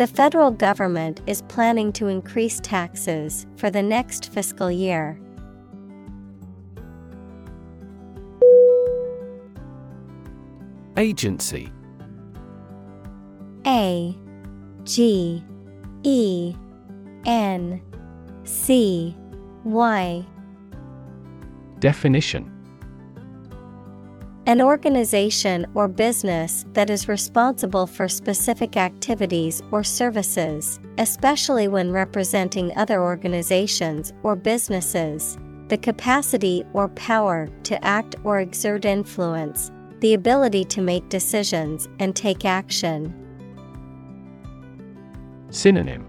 The federal government is planning to increase taxes for the next fiscal year. Agency. A G E N C Y. Definition An organization or business that is responsible for specific activities or services, especially when representing other organizations or businesses, the capacity or power to act or exert influence, the ability to make decisions and take action. Synonym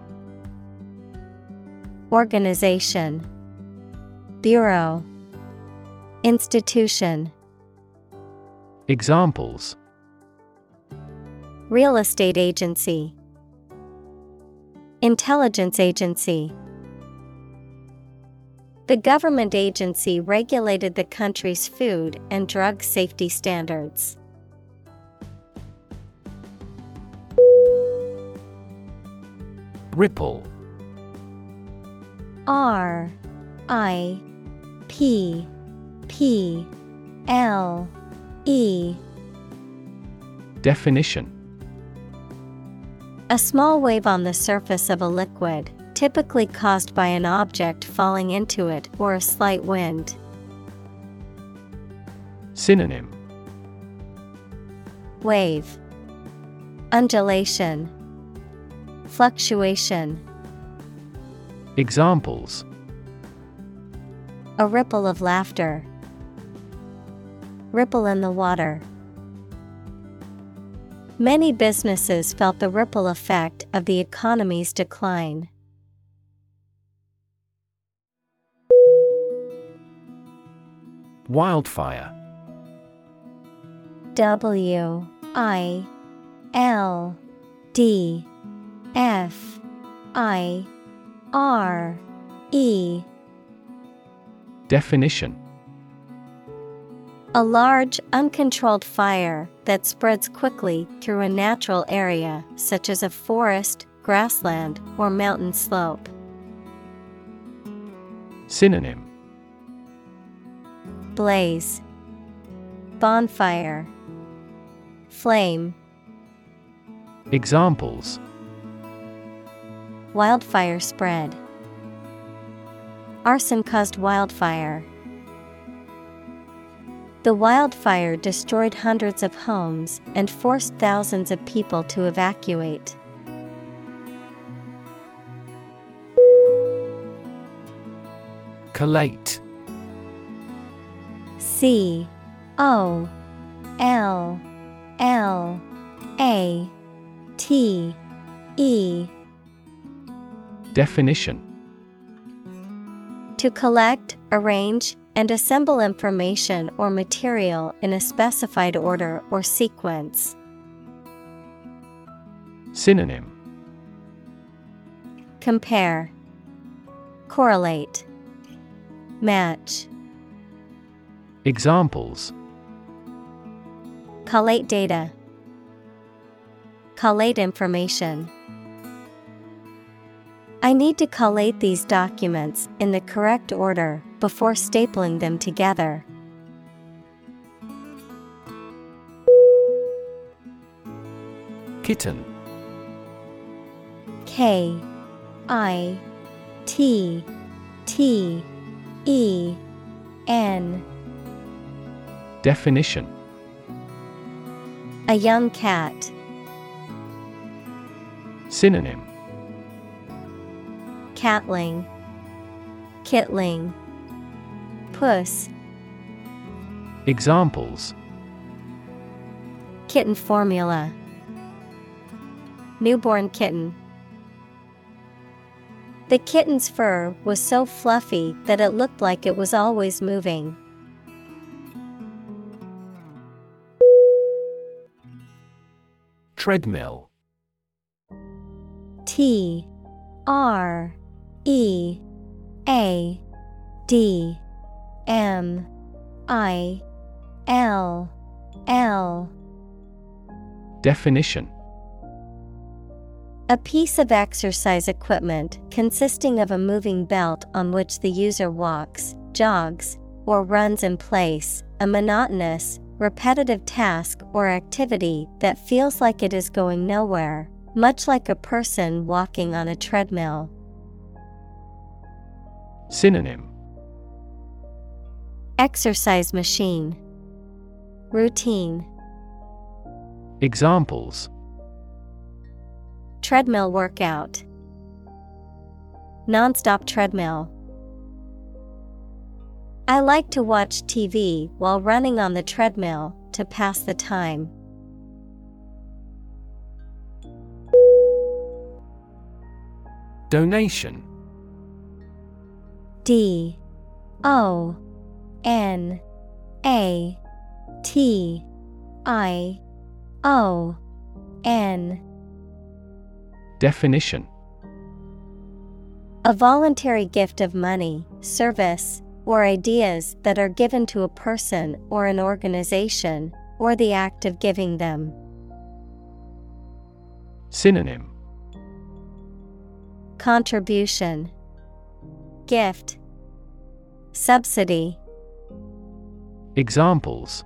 Organization Bureau Institution Examples. Real estate agency. Intelligence agency. The government agency regulated the country's food and drug safety standards. Ripple. R I P P L E. Definition. A small wave on the surface of a liquid, typically caused by an object falling into it or a slight wind. Synonym. Wave. Undulation. Fluctuation. Examples. A ripple of laughter. Ripple in the water. Many businesses felt the ripple effect of the economy's decline. Wildfire W I L D F I R E Definition A large, uncontrolled fire that spreads quickly through a natural area such as a forest, grassland, or mountain slope. Synonym Blaze Bonfire Flame Examples Wildfire spread. Arson caused wildfire. The wildfire destroyed hundreds of homes and forced thousands of people to evacuate. Collate. C. O. L. L. A. T. E. Definition. To collect, arrange, and assemble information or material in a specified order or sequence. Synonym Compare, Correlate, Match. Examples Collate data. Collate information. I need to collate these documents in the correct order before stapling them together. Kitten. K I T T E N. Definition. A young cat. Synonym. Catling, Kitling, Puss, Examples. Kitten formula, Newborn kitten. The kitten's fur was so fluffy that it looked like it was always moving. Treadmill. T R E A D M I L L. Definition. A piece of exercise equipment consisting of a moving belt on which the user walks, jogs, or runs in place, a monotonous, repetitive task or activity that feels like it is going nowhere, much like a person walking on a treadmill. Synonym Exercise machine, Routine, Examples. Treadmill workout, Nonstop treadmill. I like to watch TV while running on the treadmill to pass the time. Donation. D O N A T I O N. Definition. A voluntary gift of money, service, or ideas that are given to a person or an organization, or the act of giving them. Synonym. Contribution. Gift. Subsidy Examples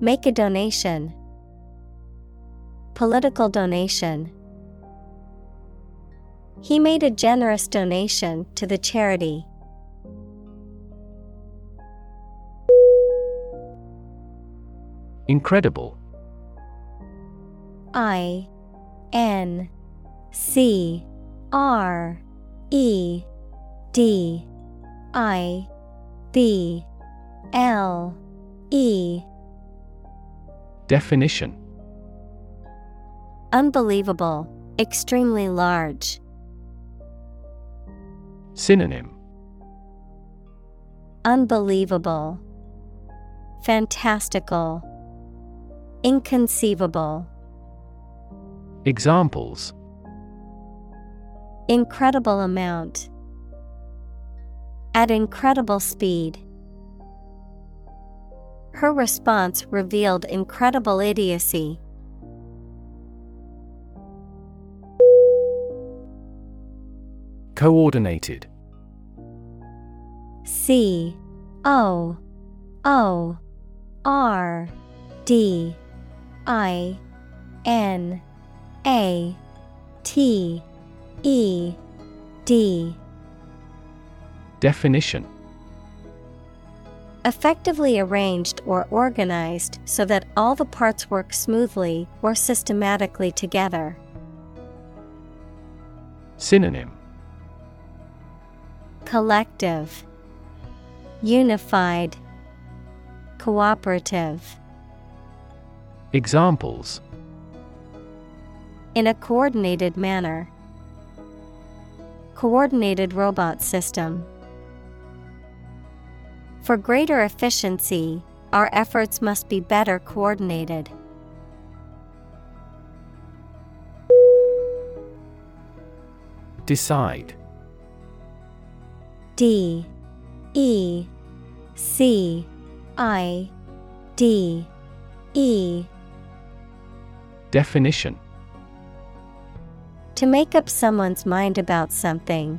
Make a donation. political donation. He made a generous donation to the charity. Incredible. I N C R E D I B L E Definition Unbelievable, extremely large. Synonym Unbelievable, Fantastical, Inconceivable. Examples Incredible amount. At incredible speed. Her response revealed incredible idiocy. Coordinated. C O O R D I N A T E D. Definition Effectively arranged or organized so that all the parts work smoothly or systematically together. Synonym Collective, Unified, Cooperative. Examples In a coordinated manner. Coordinated robot system. For greater efficiency, our efforts must be better coordinated. Decide. D. E. C. I. D. E. Definition. To make up someone's mind about something,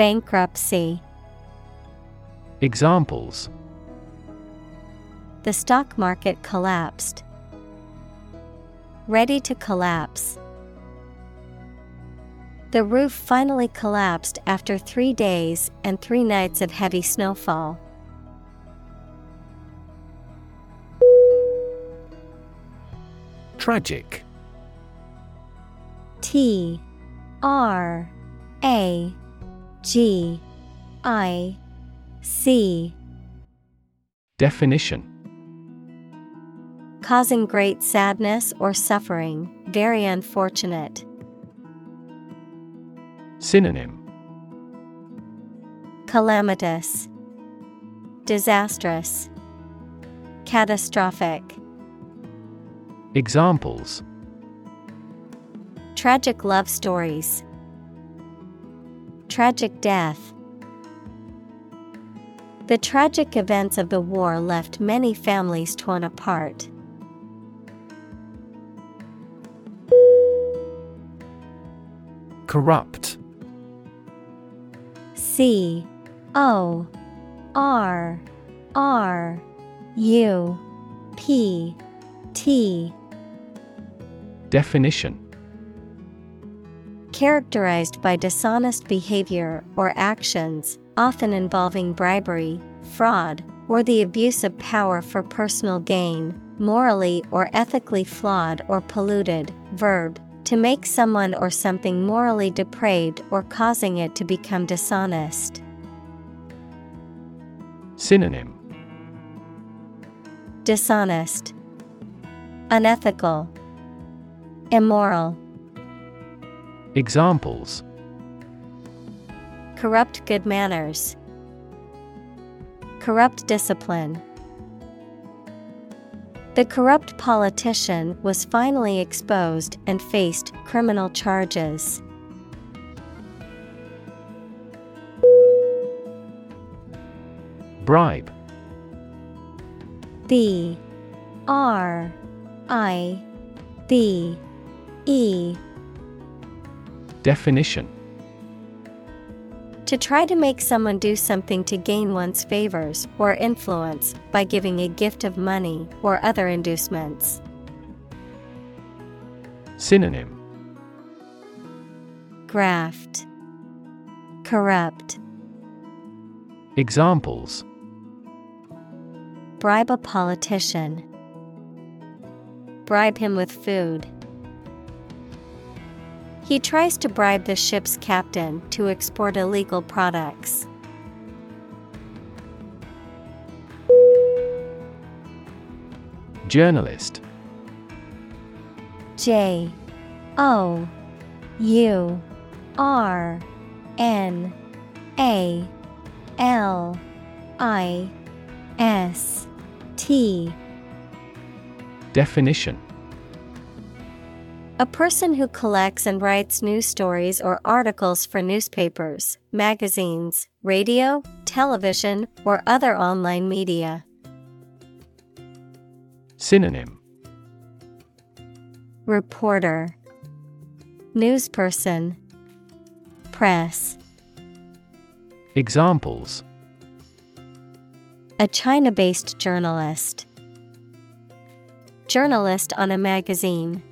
Bankruptcy. Examples The stock market collapsed. Ready to collapse. The roof finally collapsed after three days and three nights of heavy snowfall. Tragic T R A G I C. Definition. Causing great sadness or suffering, very unfortunate. Synonym. Calamitous, Disastrous, Catastrophic. Examples. Tragic love stories, Tragic death. The tragic events of the war left many families torn apart. Corrupt. C. O. R. R. U. P. T. Definition Characterized by dishonest behavior or actions, often involving bribery, fraud, or the abuse of power for personal gain, morally or ethically flawed or polluted. Verb, to make someone or something morally depraved or causing it to become dishonest. Synonym Dishonest, Unethical, Immoral. Examples Corrupt good manners. Corrupt discipline. The corrupt politician was finally exposed and faced criminal charges. Bribe B R I B E Definition To try to make someone do something to gain one's favors or influence by giving a gift of money or other inducements. Synonym Graft Corrupt Examples Bribe a politician. Bribe him with food. He tries to bribe the ship's captain to export illegal products. Journalist. J O U R N A L I S T. Definition A person who collects and writes news stories or articles for newspapers, magazines, radio, television, or other online media. Synonym Reporter Newsperson Press Examples A China based journalist. Journalist on a magazine.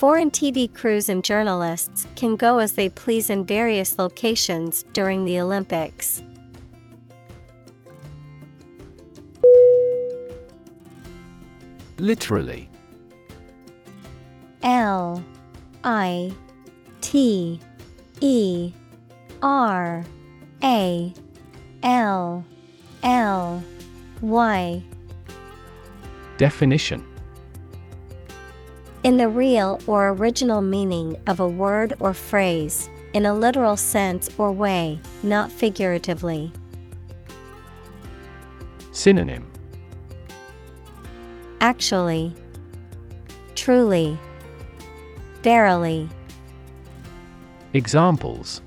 Foreign TV crews and journalists can go as they please in various locations during the Olympics. Literally. L I T E R A L L Y. Definition In the real or original meaning of a word or phrase, in a literal sense or way, not figuratively. Synonym Actually, truly, verily. Examples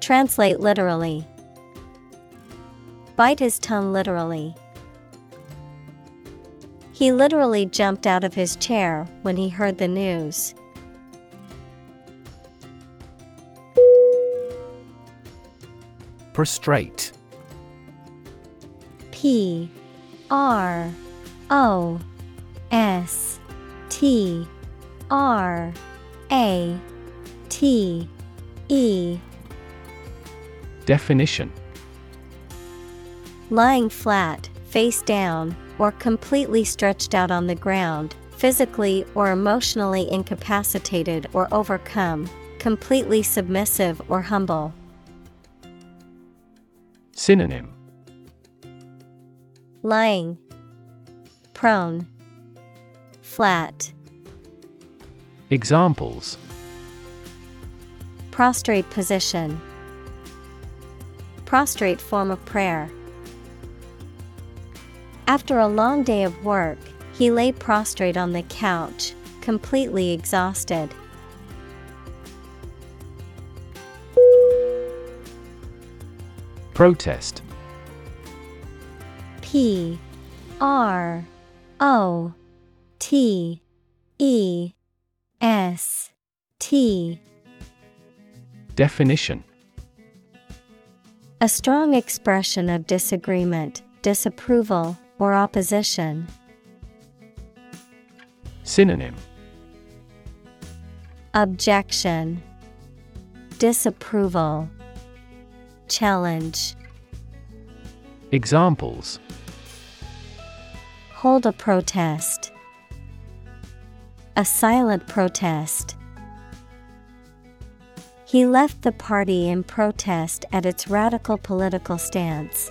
Translate literally. Bite his tongue literally. He literally jumped out of his chair when he heard the news. Prostrate. P R O S T R A T E. Definition. Lying flat, face down, or completely stretched out on the ground, physically or emotionally incapacitated or overcome, completely submissive or humble. Synonym. Lying, prone, flat, Examples. Prostrate position, prostrate form of prayer. After a long day of work, he lay prostrate on the couch, completely exhausted. Protest. P R O T E S T. Definition. A strong expression of disagreement, disapproval, or opposition. Synonym Objection, Disapproval, Challenge. Examples Hold a protest. A silent protest. He left the party in protest at its radical political stance.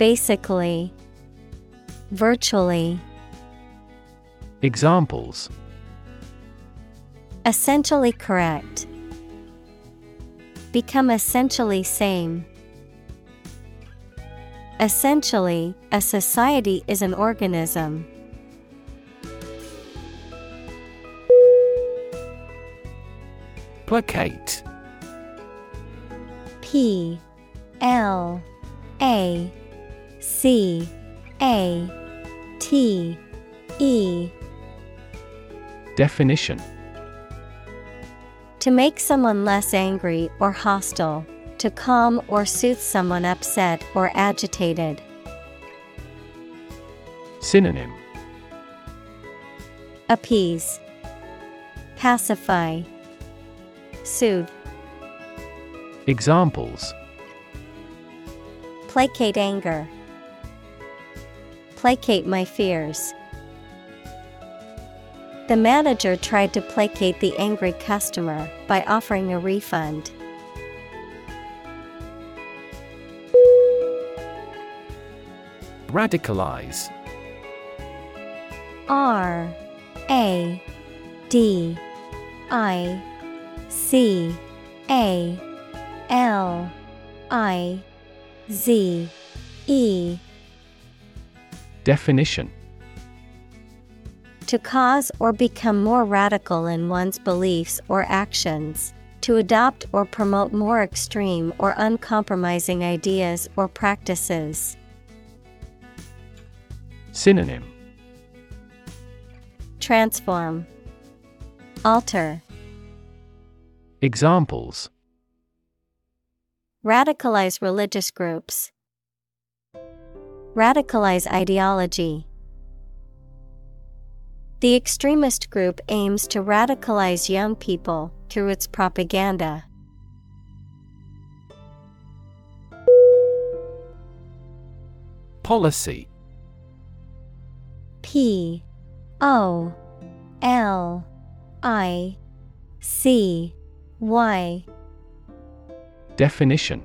Basically, Virtually. Examples Essentially correct. Become essentially same. Essentially, a society is an organism. Placate P L A C A T E. Definition. To make someone less angry or hostile, to calm or soothe someone upset or agitated. Synonym. Appease, Pacify, Soothe, Examples. Placate anger. Placate my fears. The manager tried to placate the angry customer by offering a refund. Radicalize R A D I C A L I Z E Definition. To cause or become more radical in one's beliefs or actions, to adopt or promote more extreme or uncompromising ideas or practices. Synonym. Transform, Alter, Examples. Radicalize religious groups. Radicalize ideology. The extremist group aims to radicalize young people through its propaganda. Policy P O L I C Y Definition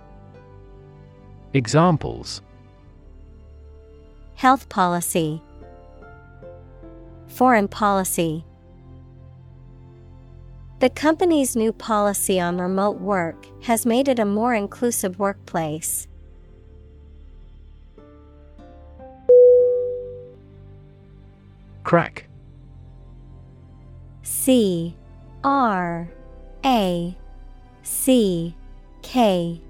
Examples. Health policy. Foreign policy. The company's new policy on remote work has made it a more inclusive workplace. Crack. C. R. A. C. K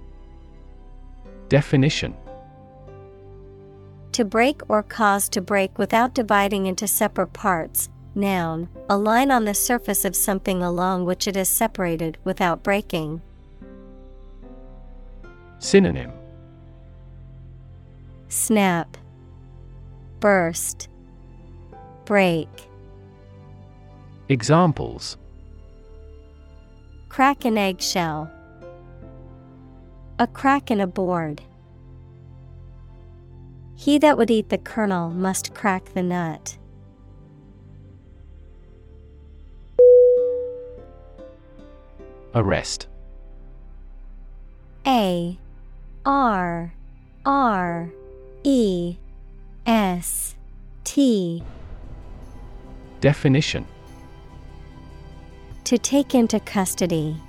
Definition To break or cause to break without dividing into separate parts. Noun, a line on the surface of something along which it is separated without breaking. Synonym Snap, Burst, Break. Examples Crack an eggshell. A crack in a board. He that would eat the kernel must crack the nut. Arrest. A R R E S T Definition To take into custody.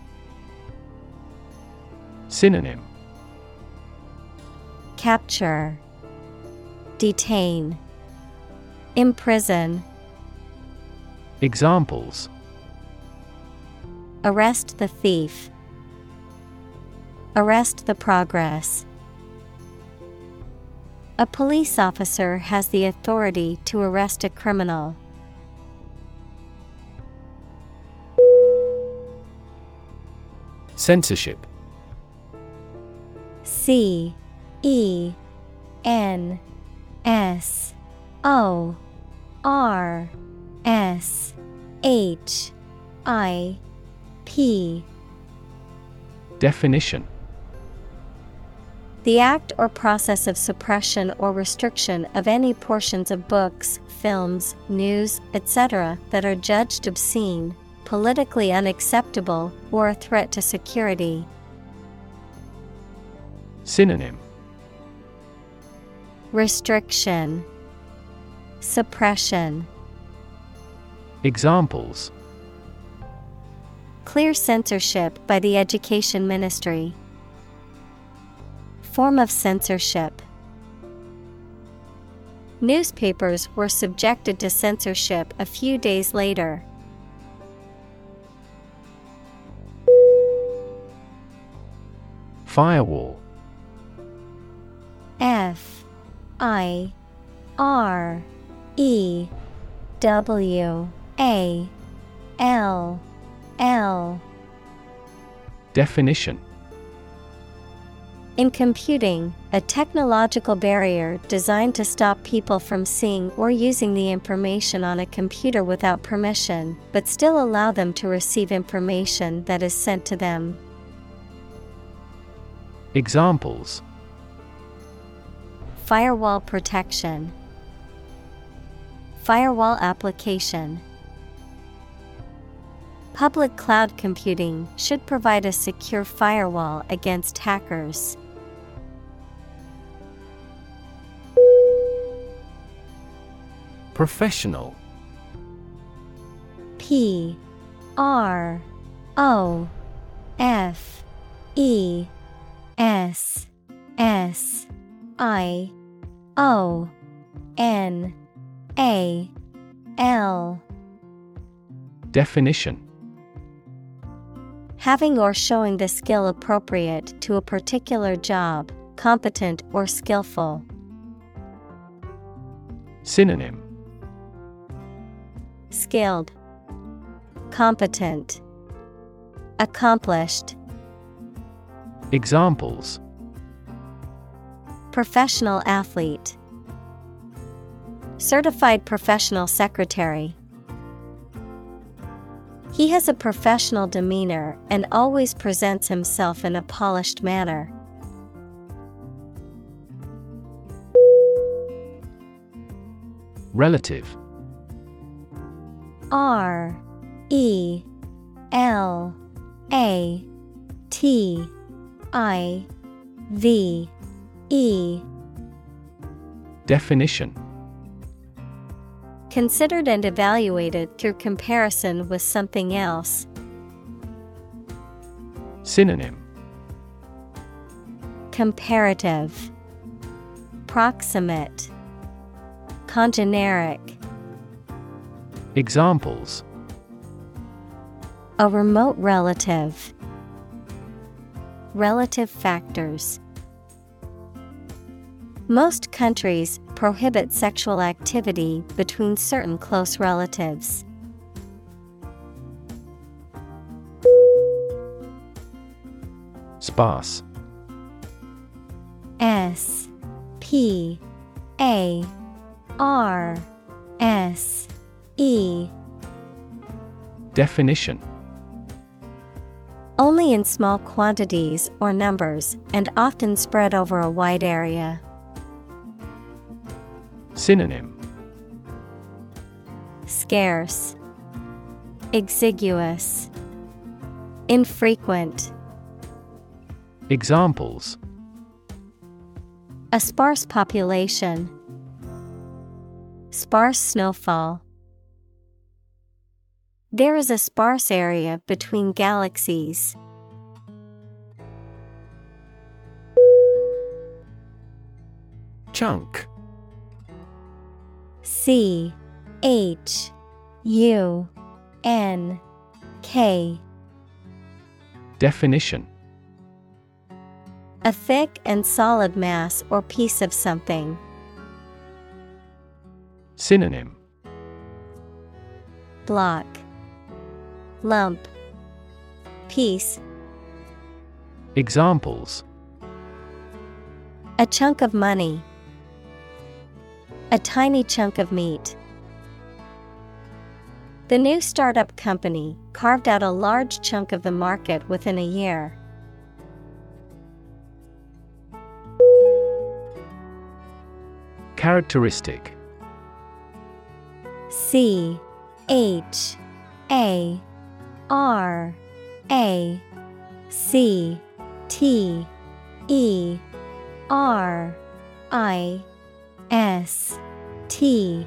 Synonym Capture Detain Imprison Examples Arrest the thief. Arrest the progress. A police officer has the authority to arrest a criminal. Censorship C E N S O R S H I P Definition The act or process of suppression or restriction of any portions of books, films, news, etc., that are judged obscene, politically unacceptable, or a threat to security. Synonym Restriction, Suppression, Examples Clear censorship by the Education Ministry. Form of censorship. Newspapers were subjected to censorship a few days later. Firewall F I R E W A L L. Definition. In computing, a technological barrier designed to stop people from seeing or using the information on a computer without permission, but still allow them to receive information that is sent to them. Examples Firewall protection, Firewall application. Public cloud computing should provide a secure firewall against hackers. Professional P R O F E S S I O N A L. Definition. Having or showing the skill appropriate to a particular job, competent or skillful. Synonym. Skilled, Competent, Accomplished. Examples Professional athlete, Certified professional secretary. He has a professional demeanor and always presents himself in a polished manner. Relative R E L A T I V E Definition Considered and evaluated through comparison with something else. Synonym Comparative, Proximate, Congeneric. Examples A remote relative. Relative factors. Most countries prohibit sexual activity between certain close relatives. Sparse S P A R S E Definition Only in small quantities or numbers and often spread over a wide area. Synonym Scarce, Exiguous, Infrequent. Examples A sparse population. Sparse snowfall. There is a sparse area between galaxies. Chunk C H U N K. Definition. A thick and solid mass or piece of something. Synonym. Block. Lump. Piece. Examples. A chunk of money. A tiny chunk of meat. The new startup company carved out a large chunk of the market within a year. Characteristic C H A R A C T E R I S T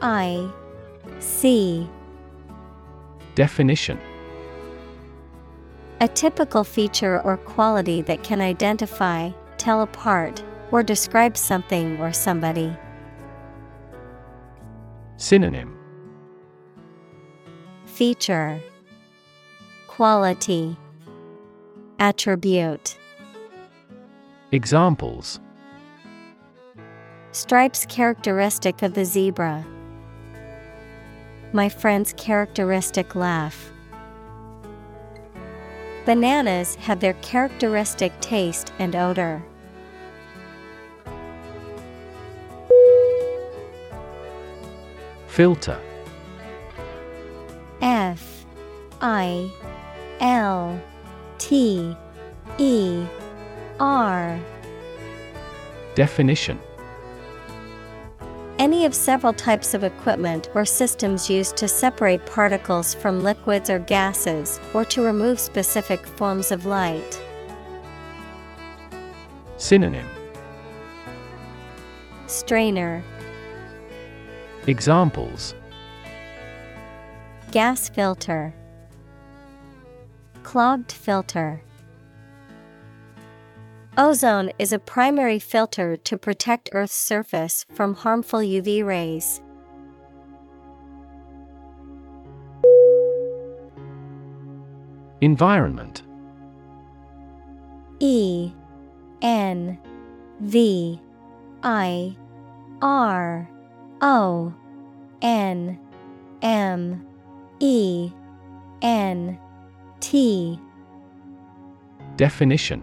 I C. Definition. A typical feature or quality that can identify, tell apart, or describe something or somebody. Synonym. Feature. Quality. Attribute. Examples Stripes characteristic of the zebra. My friend's characteristic laugh. Bananas have their characteristic taste and odor. Filter F I L T E R Definition Any of several types of equipment or systems used to separate particles from liquids or gases or to remove specific forms of light. Synonym. Strainer. Examples. Gas filter. Clogged filter Ozone is a primary filter to protect Earth's surface from harmful UV rays. Environment. E N V I R O N M E N T. Definition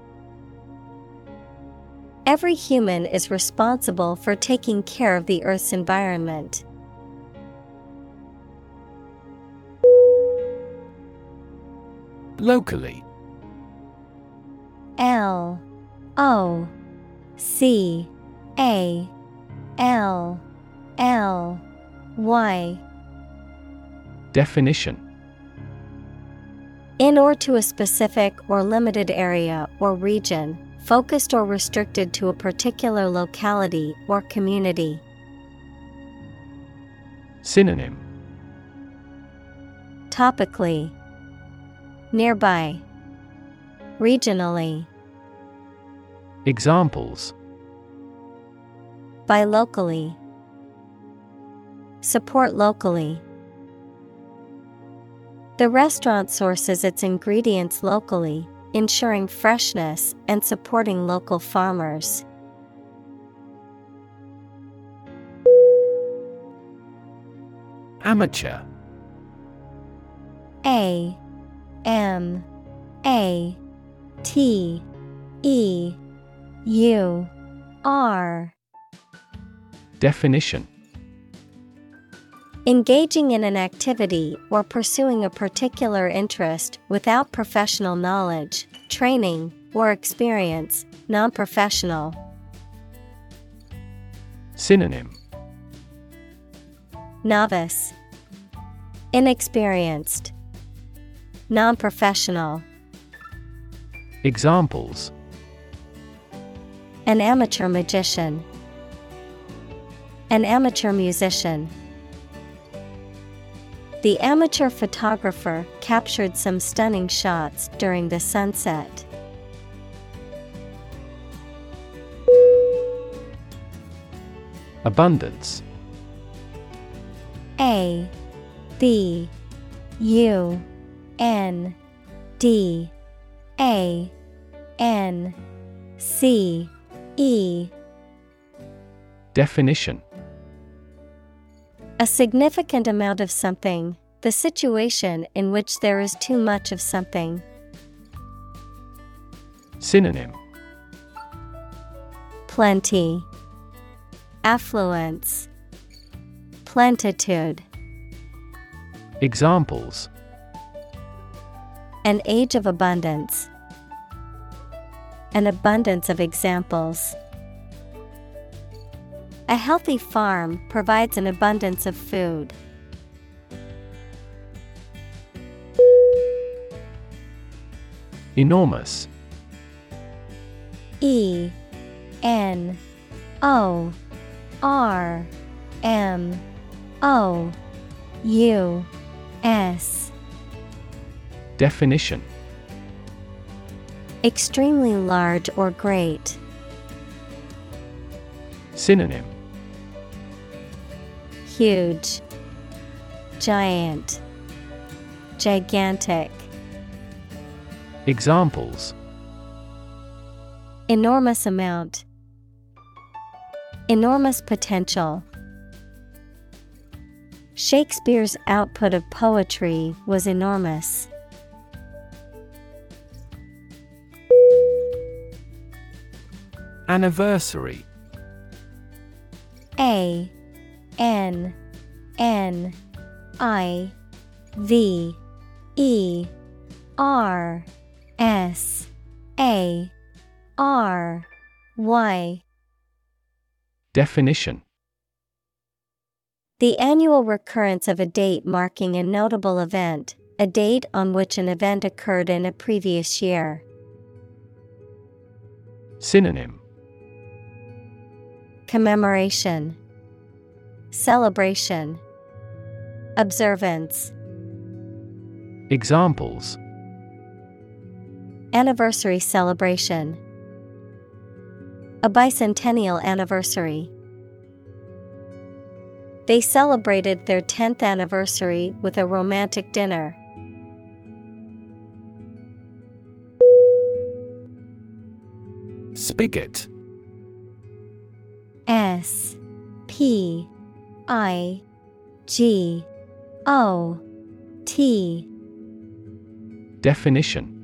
Every human is responsible for taking care of the Earth's environment. Locally. L O C A L L Y. Definition. In or to a specific or limited area or region, focused or restricted to a particular locality or community. Synonym. Topically, Nearby, Regionally, Examples. Buy locally, Support locally. The restaurant sources its ingredients locally, ensuring freshness and supporting local farmers. Amateur A M A T E U R. Definition Engaging in an activity or pursuing a particular interest without professional knowledge, training, or experience, non professional. Synonym Novice, Inexperienced, Non professional. Examples An amateur magician, An amateur musician. The amateur photographer captured some stunning shots during the sunset. Abundance. A B U N D A N C E. Definition A significant amount of something, the situation in which there is too much of something. Synonym Plenty, Affluence, Plentitude. Examples An age of abundance. An abundance of examples. A healthy farm provides an abundance of food. Enormous E N O R M O U S. Definition Extremely large or great. Synonym Huge, Giant, Gigantic. Examples Enormous amount. Enormous potential. Shakespeare's output of poetry was enormous. Anniversary A N N I V E R S A R Y. Definition. The annual recurrence of a date marking a notable event, a date on which an event occurred in a previous year. Synonym. Commemoration, Celebration, Observance. Examples Anniversary celebration. A bicentennial anniversary. They celebrated their 10th anniversary with a romantic dinner. Spigot S P I G O T Definition.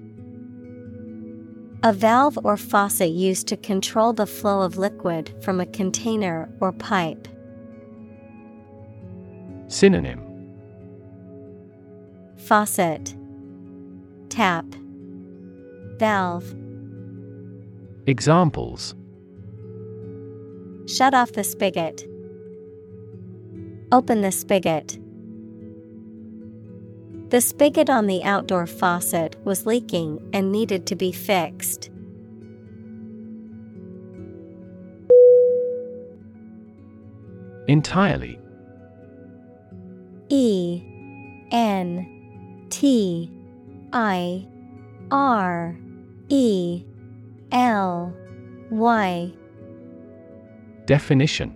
A valve or faucet used to control the flow of liquid from a container or pipe. Synonym. Faucet. Tap. Valve. Examples. Shut off the spigot. Open the spigot. The spigot on the outdoor faucet was leaking and needed to be fixed. Entirely E N T I R E L Y Definition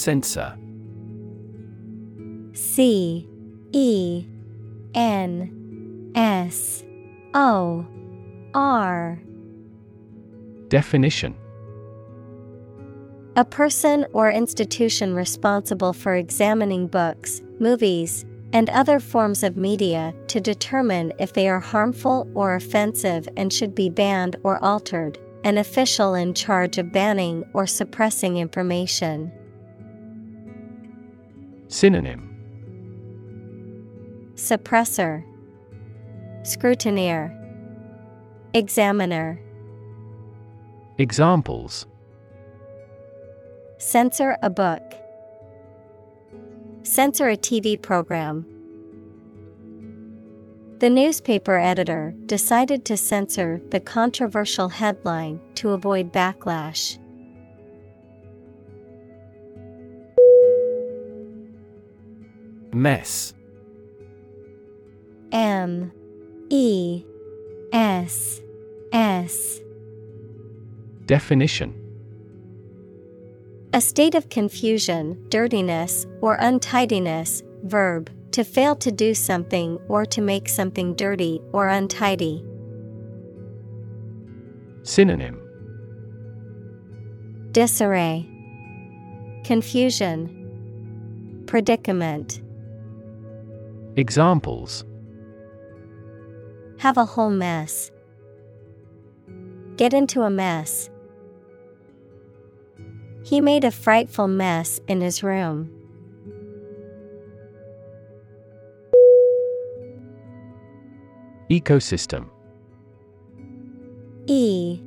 Censor C E N S O R. Definition. A person or institution responsible for examining books, movies, and other forms of media to determine if they are harmful or offensive and should be banned or altered, an official in charge of banning or suppressing information. Synonym Suppressor, Scrutineer, Examiner. Examples Censor a book. Censor a TV program. The newspaper editor decided to censor the controversial headline to avoid backlash. Mess M E S S Definition A state of confusion, dirtiness, or untidiness. Verb to fail to do something or to make something dirty or untidy. Synonym Disarray, Confusion, Predicament. Examples Have a whole mess. Get into a mess. He made a frightful mess in his room. Ecosystem E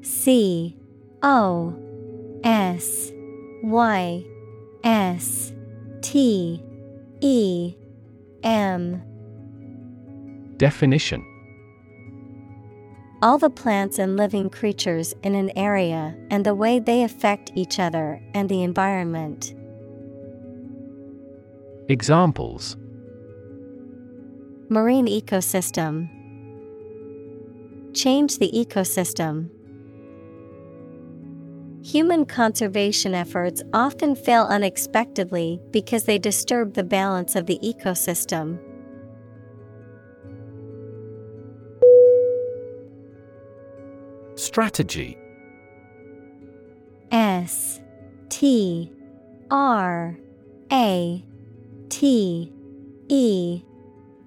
C O S Y S T E M Definition All the plants and living creatures in an area and the way they affect each other and the environment. Examples Marine ecosystem. Change the ecosystem. Human conservation efforts often fail unexpectedly because they disturb the balance of the ecosystem. Strategy. S T R A T E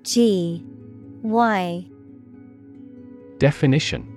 G Y. Definition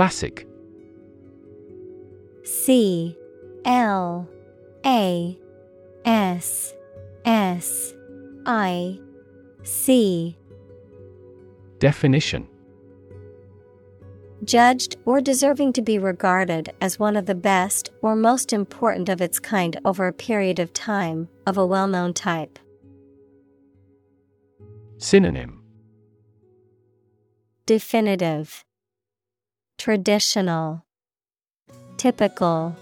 Classic. C L A S S I C. Definition. Judged or deserving to be regarded as one of the best or most important of its kind over a period of time, of a well known type. Synonym. Definitive Traditional Typical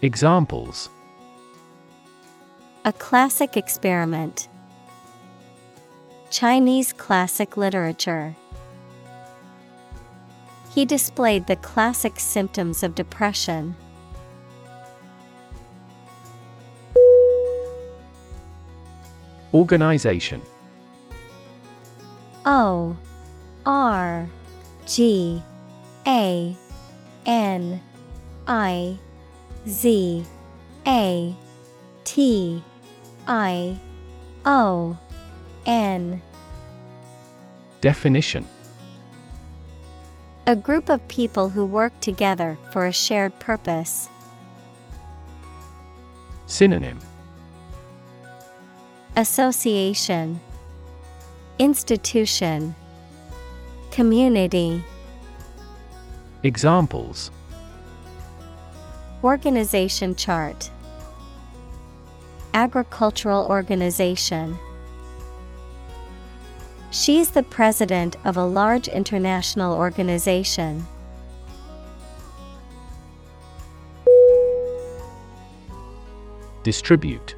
Examples A classic experiment. Chinese classic literature. He displayed the classic symptoms of depression. Organization O R G A N I Z A T I O N Definition. A group of people who work together for a shared purpose. Synonym. Association. Institution Community. Examples. Organization chart. Agricultural organization. She's the president of a large international organization. Distribute.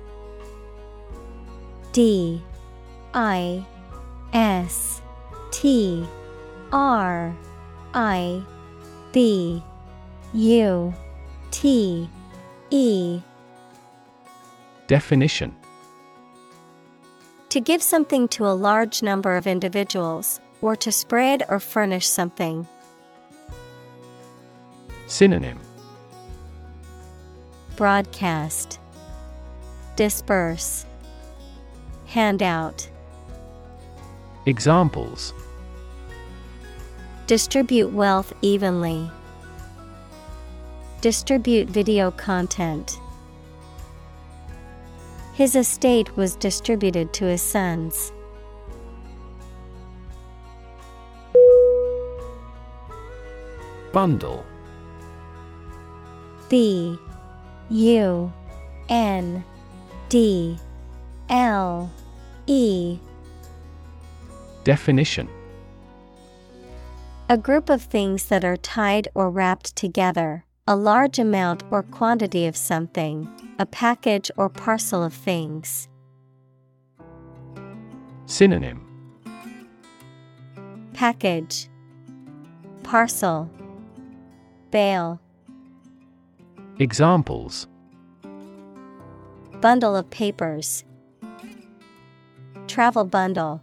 D I S T R I B U T E. Definition. To give something to a large number of individuals, or to spread or furnish something. Synonym. Broadcast. Disperse. Handout. Examples Distribute wealth evenly. Distribute video content. His estate was distributed to his sons. Bundle B U N D L E Definition A group of things that are tied or wrapped together, a large amount or quantity of something, a package or parcel of things. Synonym. Package. Parcel. Bale. Examples. Bundle of papers. Travel bundle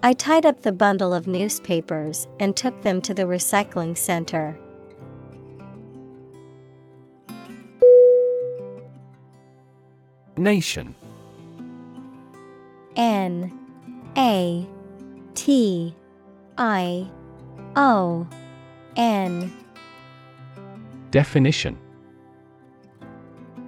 I tied up the bundle of newspapers and took them to the recycling center. Nation. N A T I O N. Definition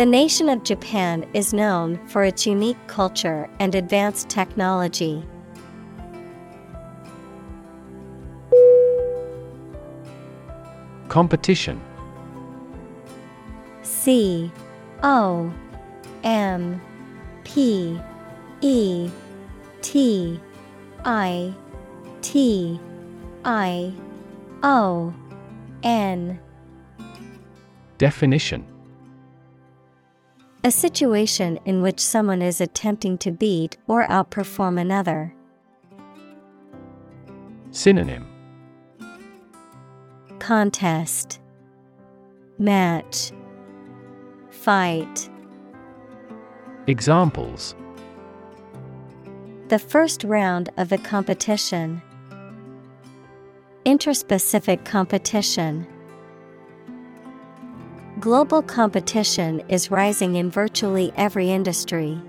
The nation of Japan is known for its unique culture and advanced technology. Competition. C O M P E T I T I O N. Definition A situation in which someone is attempting to beat or outperform another. Synonym Contest Match Fight Examples The first round of the competition. Interspecific competition. Global competition is rising in virtually every industry.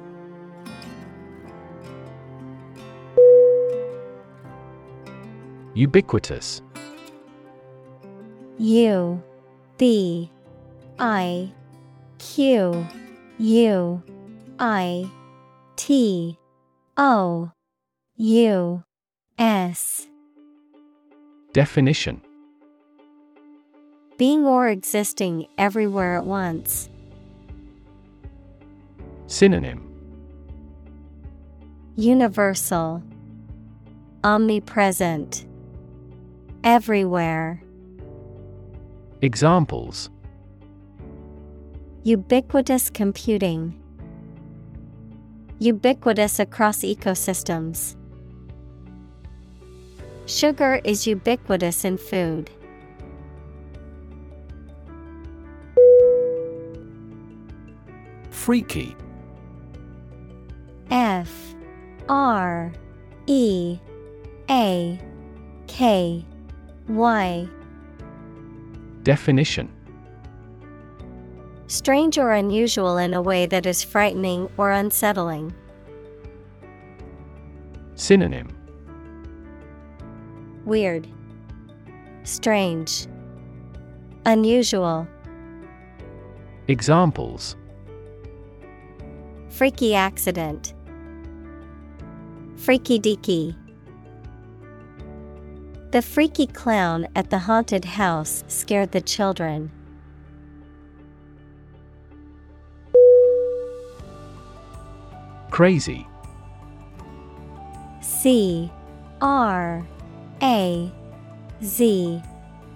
Ubiquitous. U B I Q U I T O U S. Definition Being or existing everywhere at once. Synonym Universal Omnipresent Everywhere Examples Ubiquitous computing Ubiquitous across ecosystems. Sugar is ubiquitous in food. Freaky. F R E A K Y. Definition Strange or unusual in a way that is frightening or unsettling. Synonym Weird, Strange, Unusual. Examples Freaky accident. Freaky deaky. The freaky clown at the haunted house scared the children. Crazy. C R A Z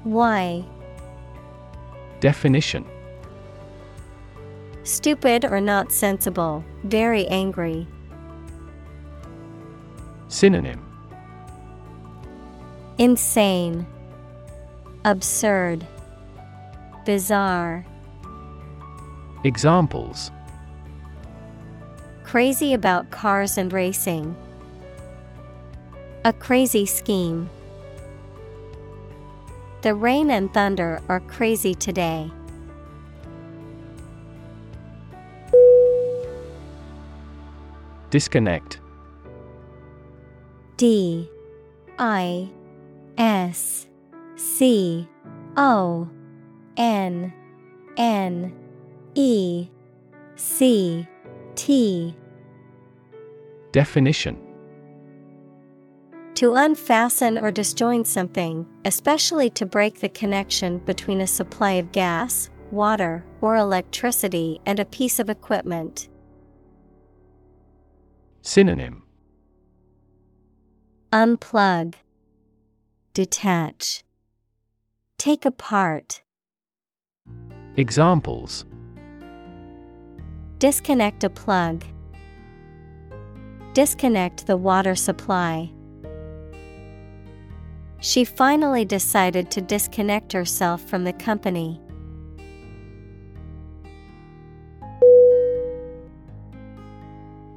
Y. Definition Stupid or not sensible, very angry. Synonym Insane, Absurd, Bizarre. Examples Crazy about cars and racing. A crazy scheme. The rain and thunder are crazy today. Disconnect. D I S C O N N E C T. Definition. To unfasten or disjoin something, especially to break the connection between a supply of gas, water, or electricity and a piece of equipment. Synonym. Unplug, Detach, Take apart, Examples. Disconnect a plug, Disconnect the water supply. She finally decided to disconnect herself from the company.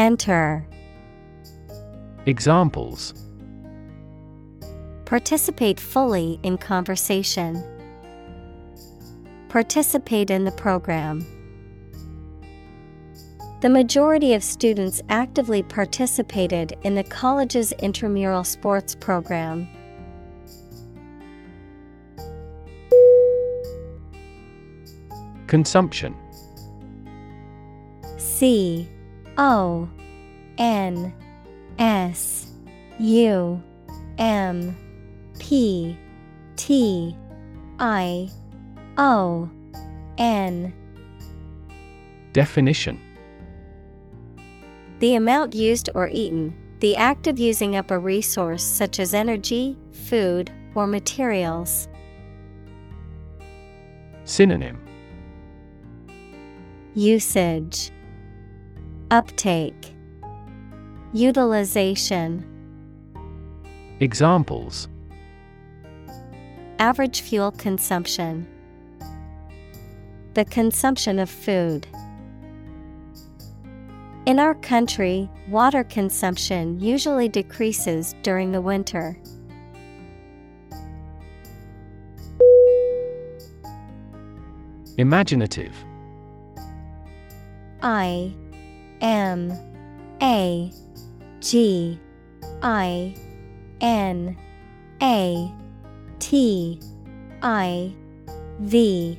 Enter. Examples Participate fully in conversation. Participate in the program. The majority of students actively participated in the college's intramural sports program. Consumption C O N S U M P T I O N Definition. The amount used or eaten, the act of using up a resource such as energy, food, or materials. Synonym. Usage Uptake. Utilization. Examples. Average fuel consumption. The consumption of food. In our country, water consumption usually decreases during the winter. Imaginative. I M A G I N A T I V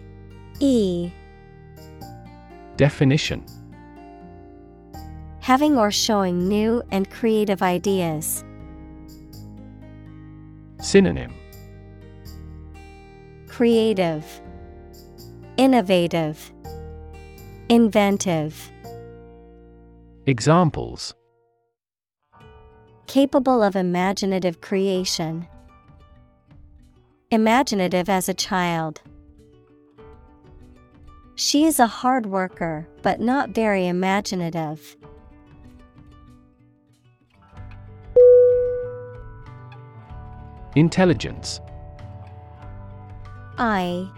E. Definition. Having or showing new and creative ideas. Synonym. Creative, Innovative, Inventive, Examples capable of imaginative creation. Imaginative as a child. She is a hard worker, but not very imaginative. Intelligence I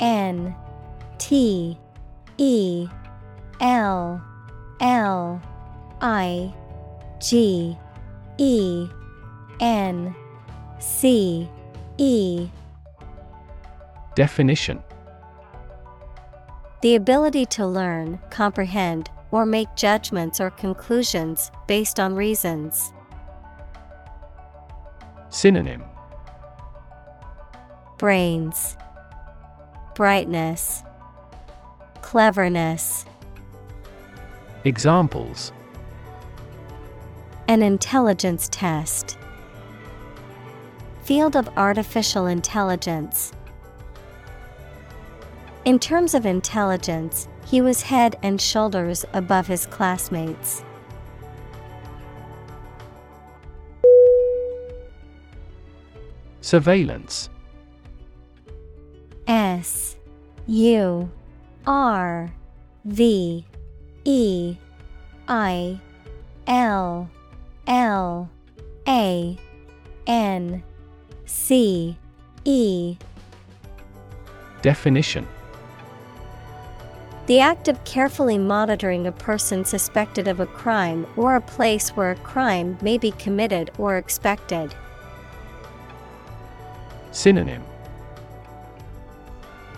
N T E L L I G E N C E. Definition. The ability to learn, comprehend, or make judgments or conclusions based on reasons. Synonym. Brains, Brightness, Cleverness. Examples An intelligence test. Field of artificial intelligence. In terms of intelligence, he was head and shoulders above his classmates. Surveillance S U R V E I L L A N C E. Definition. The act of carefully monitoring a person suspected of a crime or a place where a crime may be committed or expected. Synonym.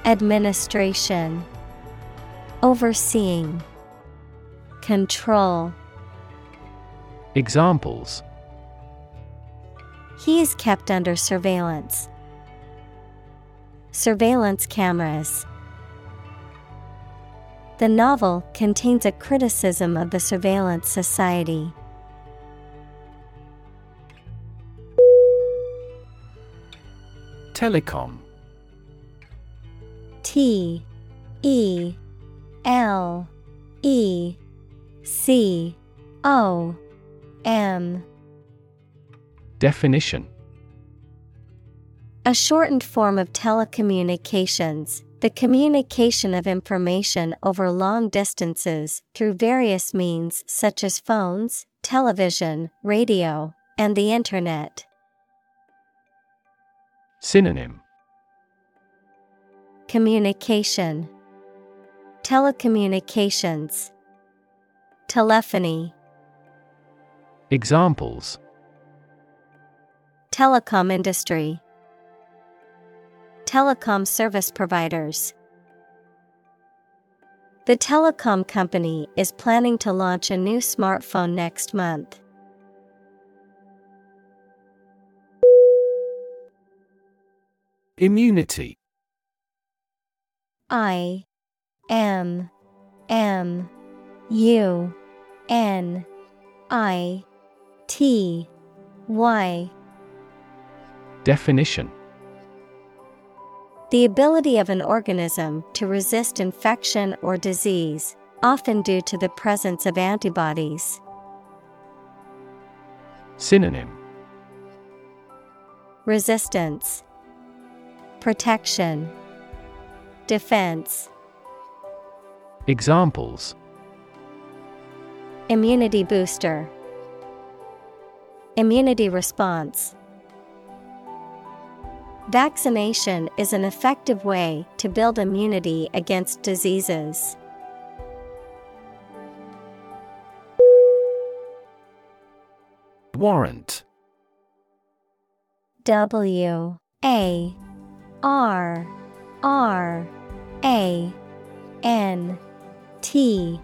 Administration. Overseeing Control Examples He is kept under surveillance. Surveillance cameras. The novel contains a criticism of the surveillance society. Telecom T E L E C O M. Definition. A shortened form of telecommunications, the communication of information over long distances through various means such as phones, television, radio, and the Internet. Synonym. Communication. Telecommunications Telephony. Examples. Telecom industry. Telecom service providers. The telecom company is planning to launch a new smartphone next month. Immunity. I M M U N I T Y. Definition. The ability of an organism to resist infection or disease, often due to the presence of antibodies. Synonym. Resistance, Protection, Defense. Examples Immunity booster, Immunity response. Vaccination is an effective way to build immunity against diseases. Warrant W A R R A N T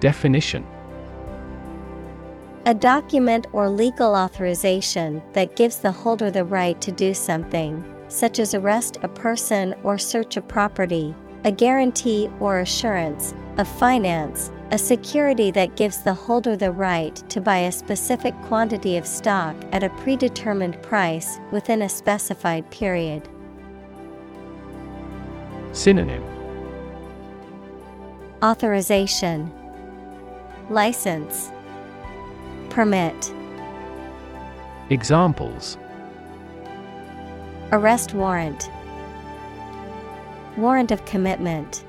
Definition A document or legal authorization that gives the holder the right to do something, such as arrest a person or search a property, a guarantee or assurance of finance, a security that gives the holder the right to buy a specific quantity of stock at a predetermined price within a specified period. Synonym Authorization, License, Permit. Examples Arrest warrant, Warrant of commitment.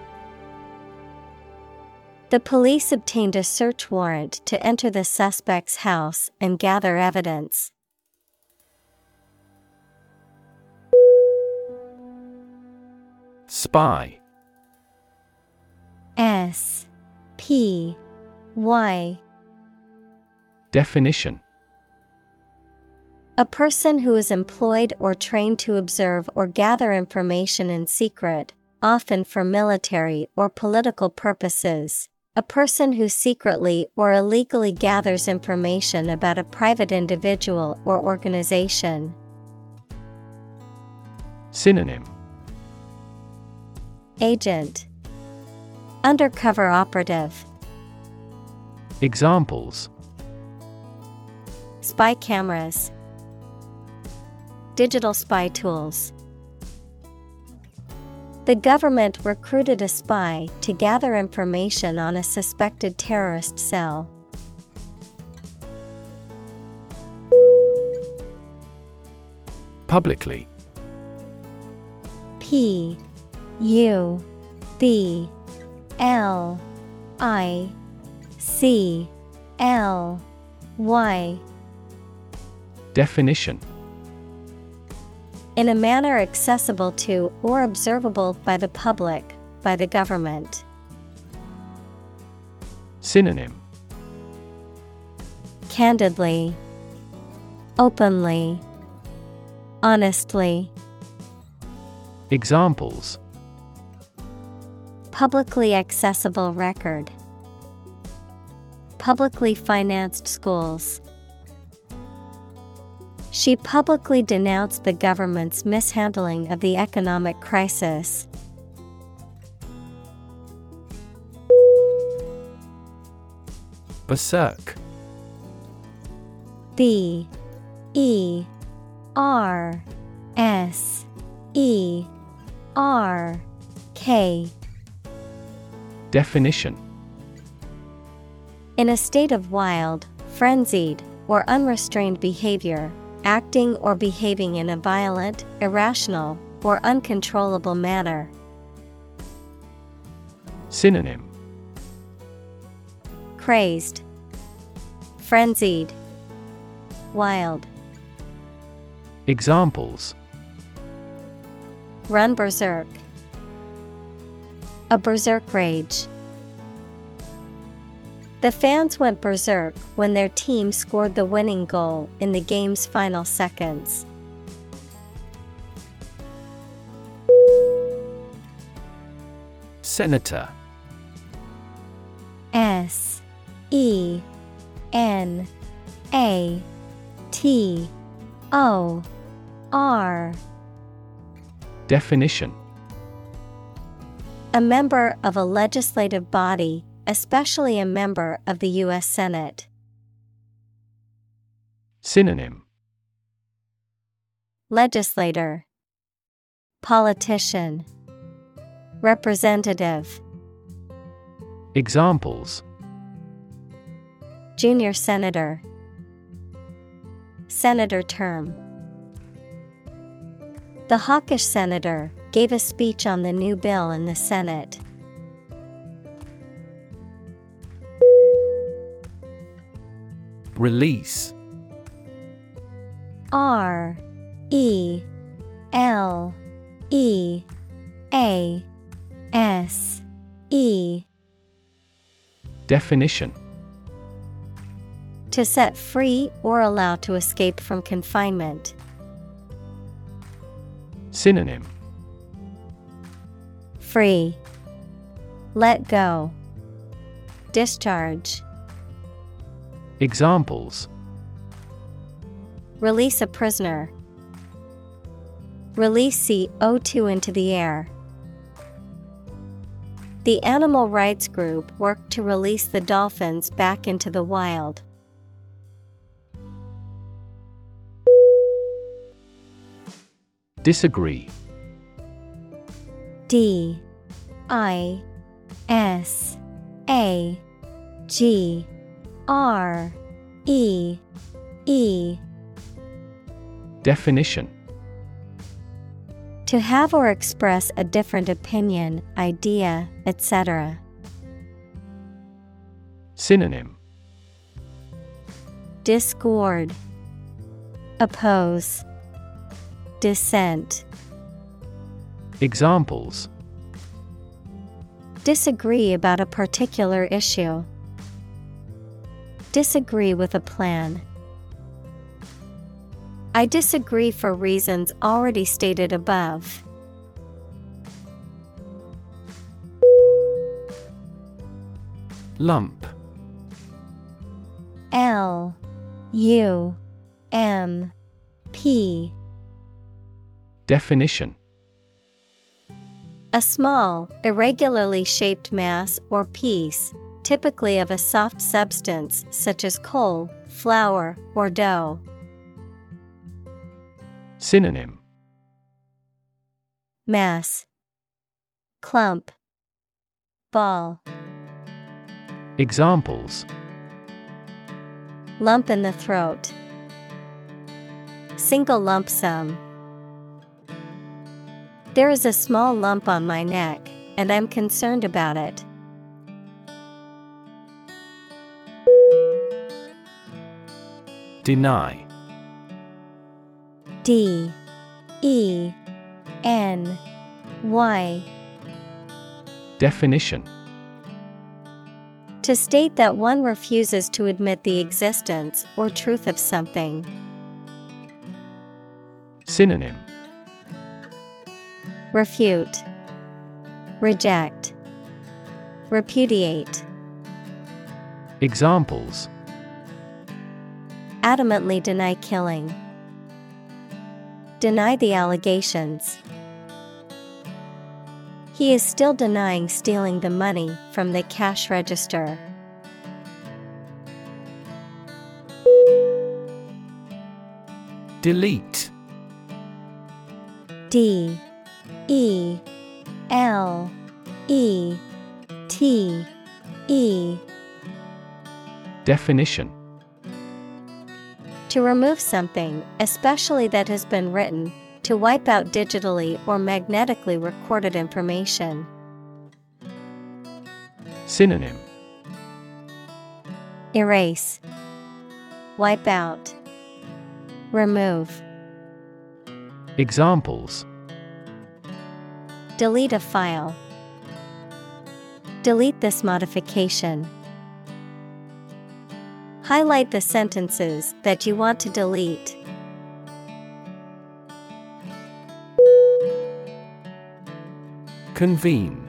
The police obtained a search warrant to enter the suspect's house and gather evidence. Spy S P Y Definition. A person who is employed or trained to observe or gather information in secret, often for military or political purposes. A person who secretly or illegally gathers information about a private individual or organization. Synonym. Agent. Undercover operative Examples. Spy cameras. Digital spy tools. The government recruited a spy to gather information on a suspected terrorist cell. Publicly. P U B L I C L Y Definition In a manner accessible to or observable by the public, by the government. Synonym Candidly, Openly, Honestly. Examples Publicly accessible record. Publicly financed schools. She publicly denounced the government's mishandling of the economic crisis. Berserk B E R S E R K Definition In a state of wild, frenzied, or unrestrained behavior, acting or behaving in a violent, irrational, or uncontrollable manner. Synonym Crazed, Frenzied, Wild. Examples Run berserk. A berserk rage. The fans went berserk when their team scored the winning goal in the game's final seconds. Senator. S E N A T O R. Definition. A member of a legislative body, especially a member of the U.S. Senate. Synonym Legislator, Politician, Representative, Examples Junior Senator, Senator term. The hawkish senator gave a speech on the new bill in the Senate. Release R E L E A S E Definition To set free or allow to escape from confinement. Synonym Free. Let go. Discharge. Examples. Release a prisoner. Release CO2 into the air. The animal rights group worked to release the dolphins back into the wild. Disagree. D. I. S. A. G R E E. Definition. To have or express a different opinion, idea, etc. Synonym. Discord. Oppose. Dissent. Examples. Disagree about a particular issue. Disagree with a plan. I disagree for reasons already stated above. Lump L U M P Definition A small, irregularly shaped mass or piece, typically of a soft substance such as coal, flour, or dough. Synonym Mass Clump Ball Examples Lump in the throat. Single lump sum. There is a small lump on my neck, and I'm concerned about it. Deny. D E N Y. Definition. To state that one refuses to admit the existence or truth of something. Synonym. Refute, Reject, Repudiate. Examples Adamantly deny killing. Deny the allegations. He is still denying stealing the money from the cash register. Delete D E L E T E Definition To remove something, especially that has been written, to wipe out digitally or magnetically recorded information. Synonym Erase, Wipe out, Remove. Examples Delete a file. Delete this modification. Highlight the sentences that you want to delete. Convene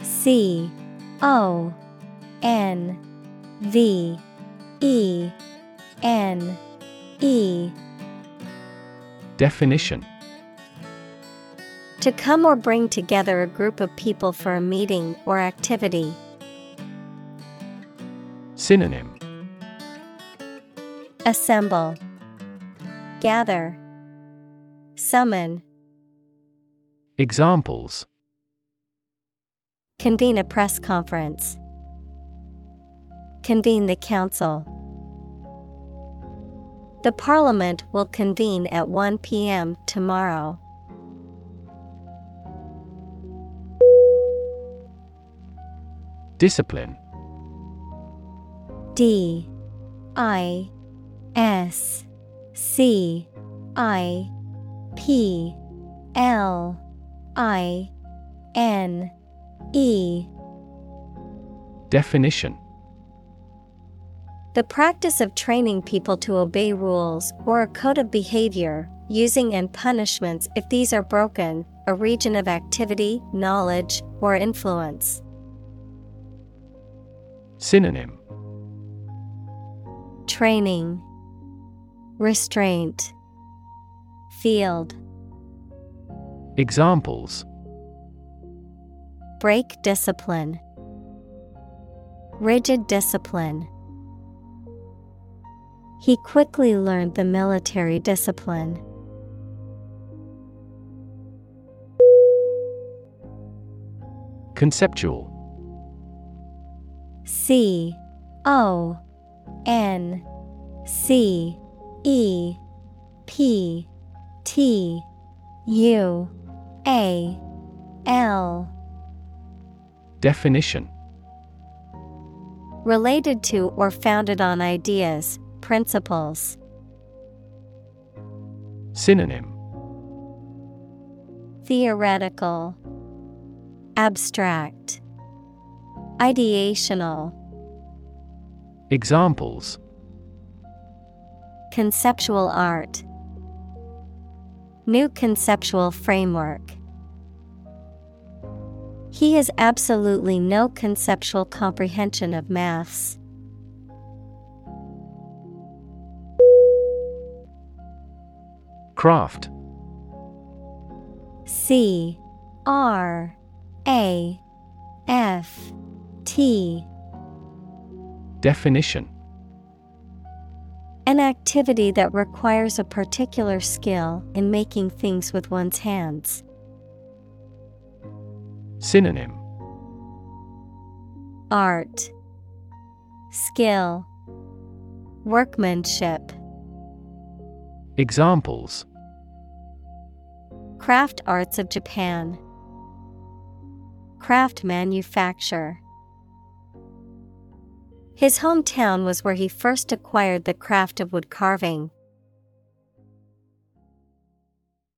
C O N V E N E Definition To come or bring together a group of people for a meeting or activity. Synonym Assemble, Gather, Summon, Examples Convene a press conference. Convene the council. The parliament will convene at 1 p.m. tomorrow. Discipline D I S C I P L I N E. Definition. The practice of training people to obey rules or a code of behavior, using and punishments if these are broken, a region of activity, knowledge, or influence. Synonym Training, Restraint, Field, Examples Break discipline, Rigid discipline. He quickly learned the military discipline. Conceptual. C O N C E P T U A L. Definition Related to or founded on ideas, principles. Synonym Theoretical, Abstract, Ideational. Examples Conceptual art. New conceptual framework. He has absolutely no conceptual comprehension of maths. Craft C R A F T Definition. An activity that requires a particular skill in making things with one's hands. Synonym. Art. Skill. Workmanship. Examples. Craft Arts of Japan. Craft Manufacture His hometown was where he first acquired the craft of wood carving.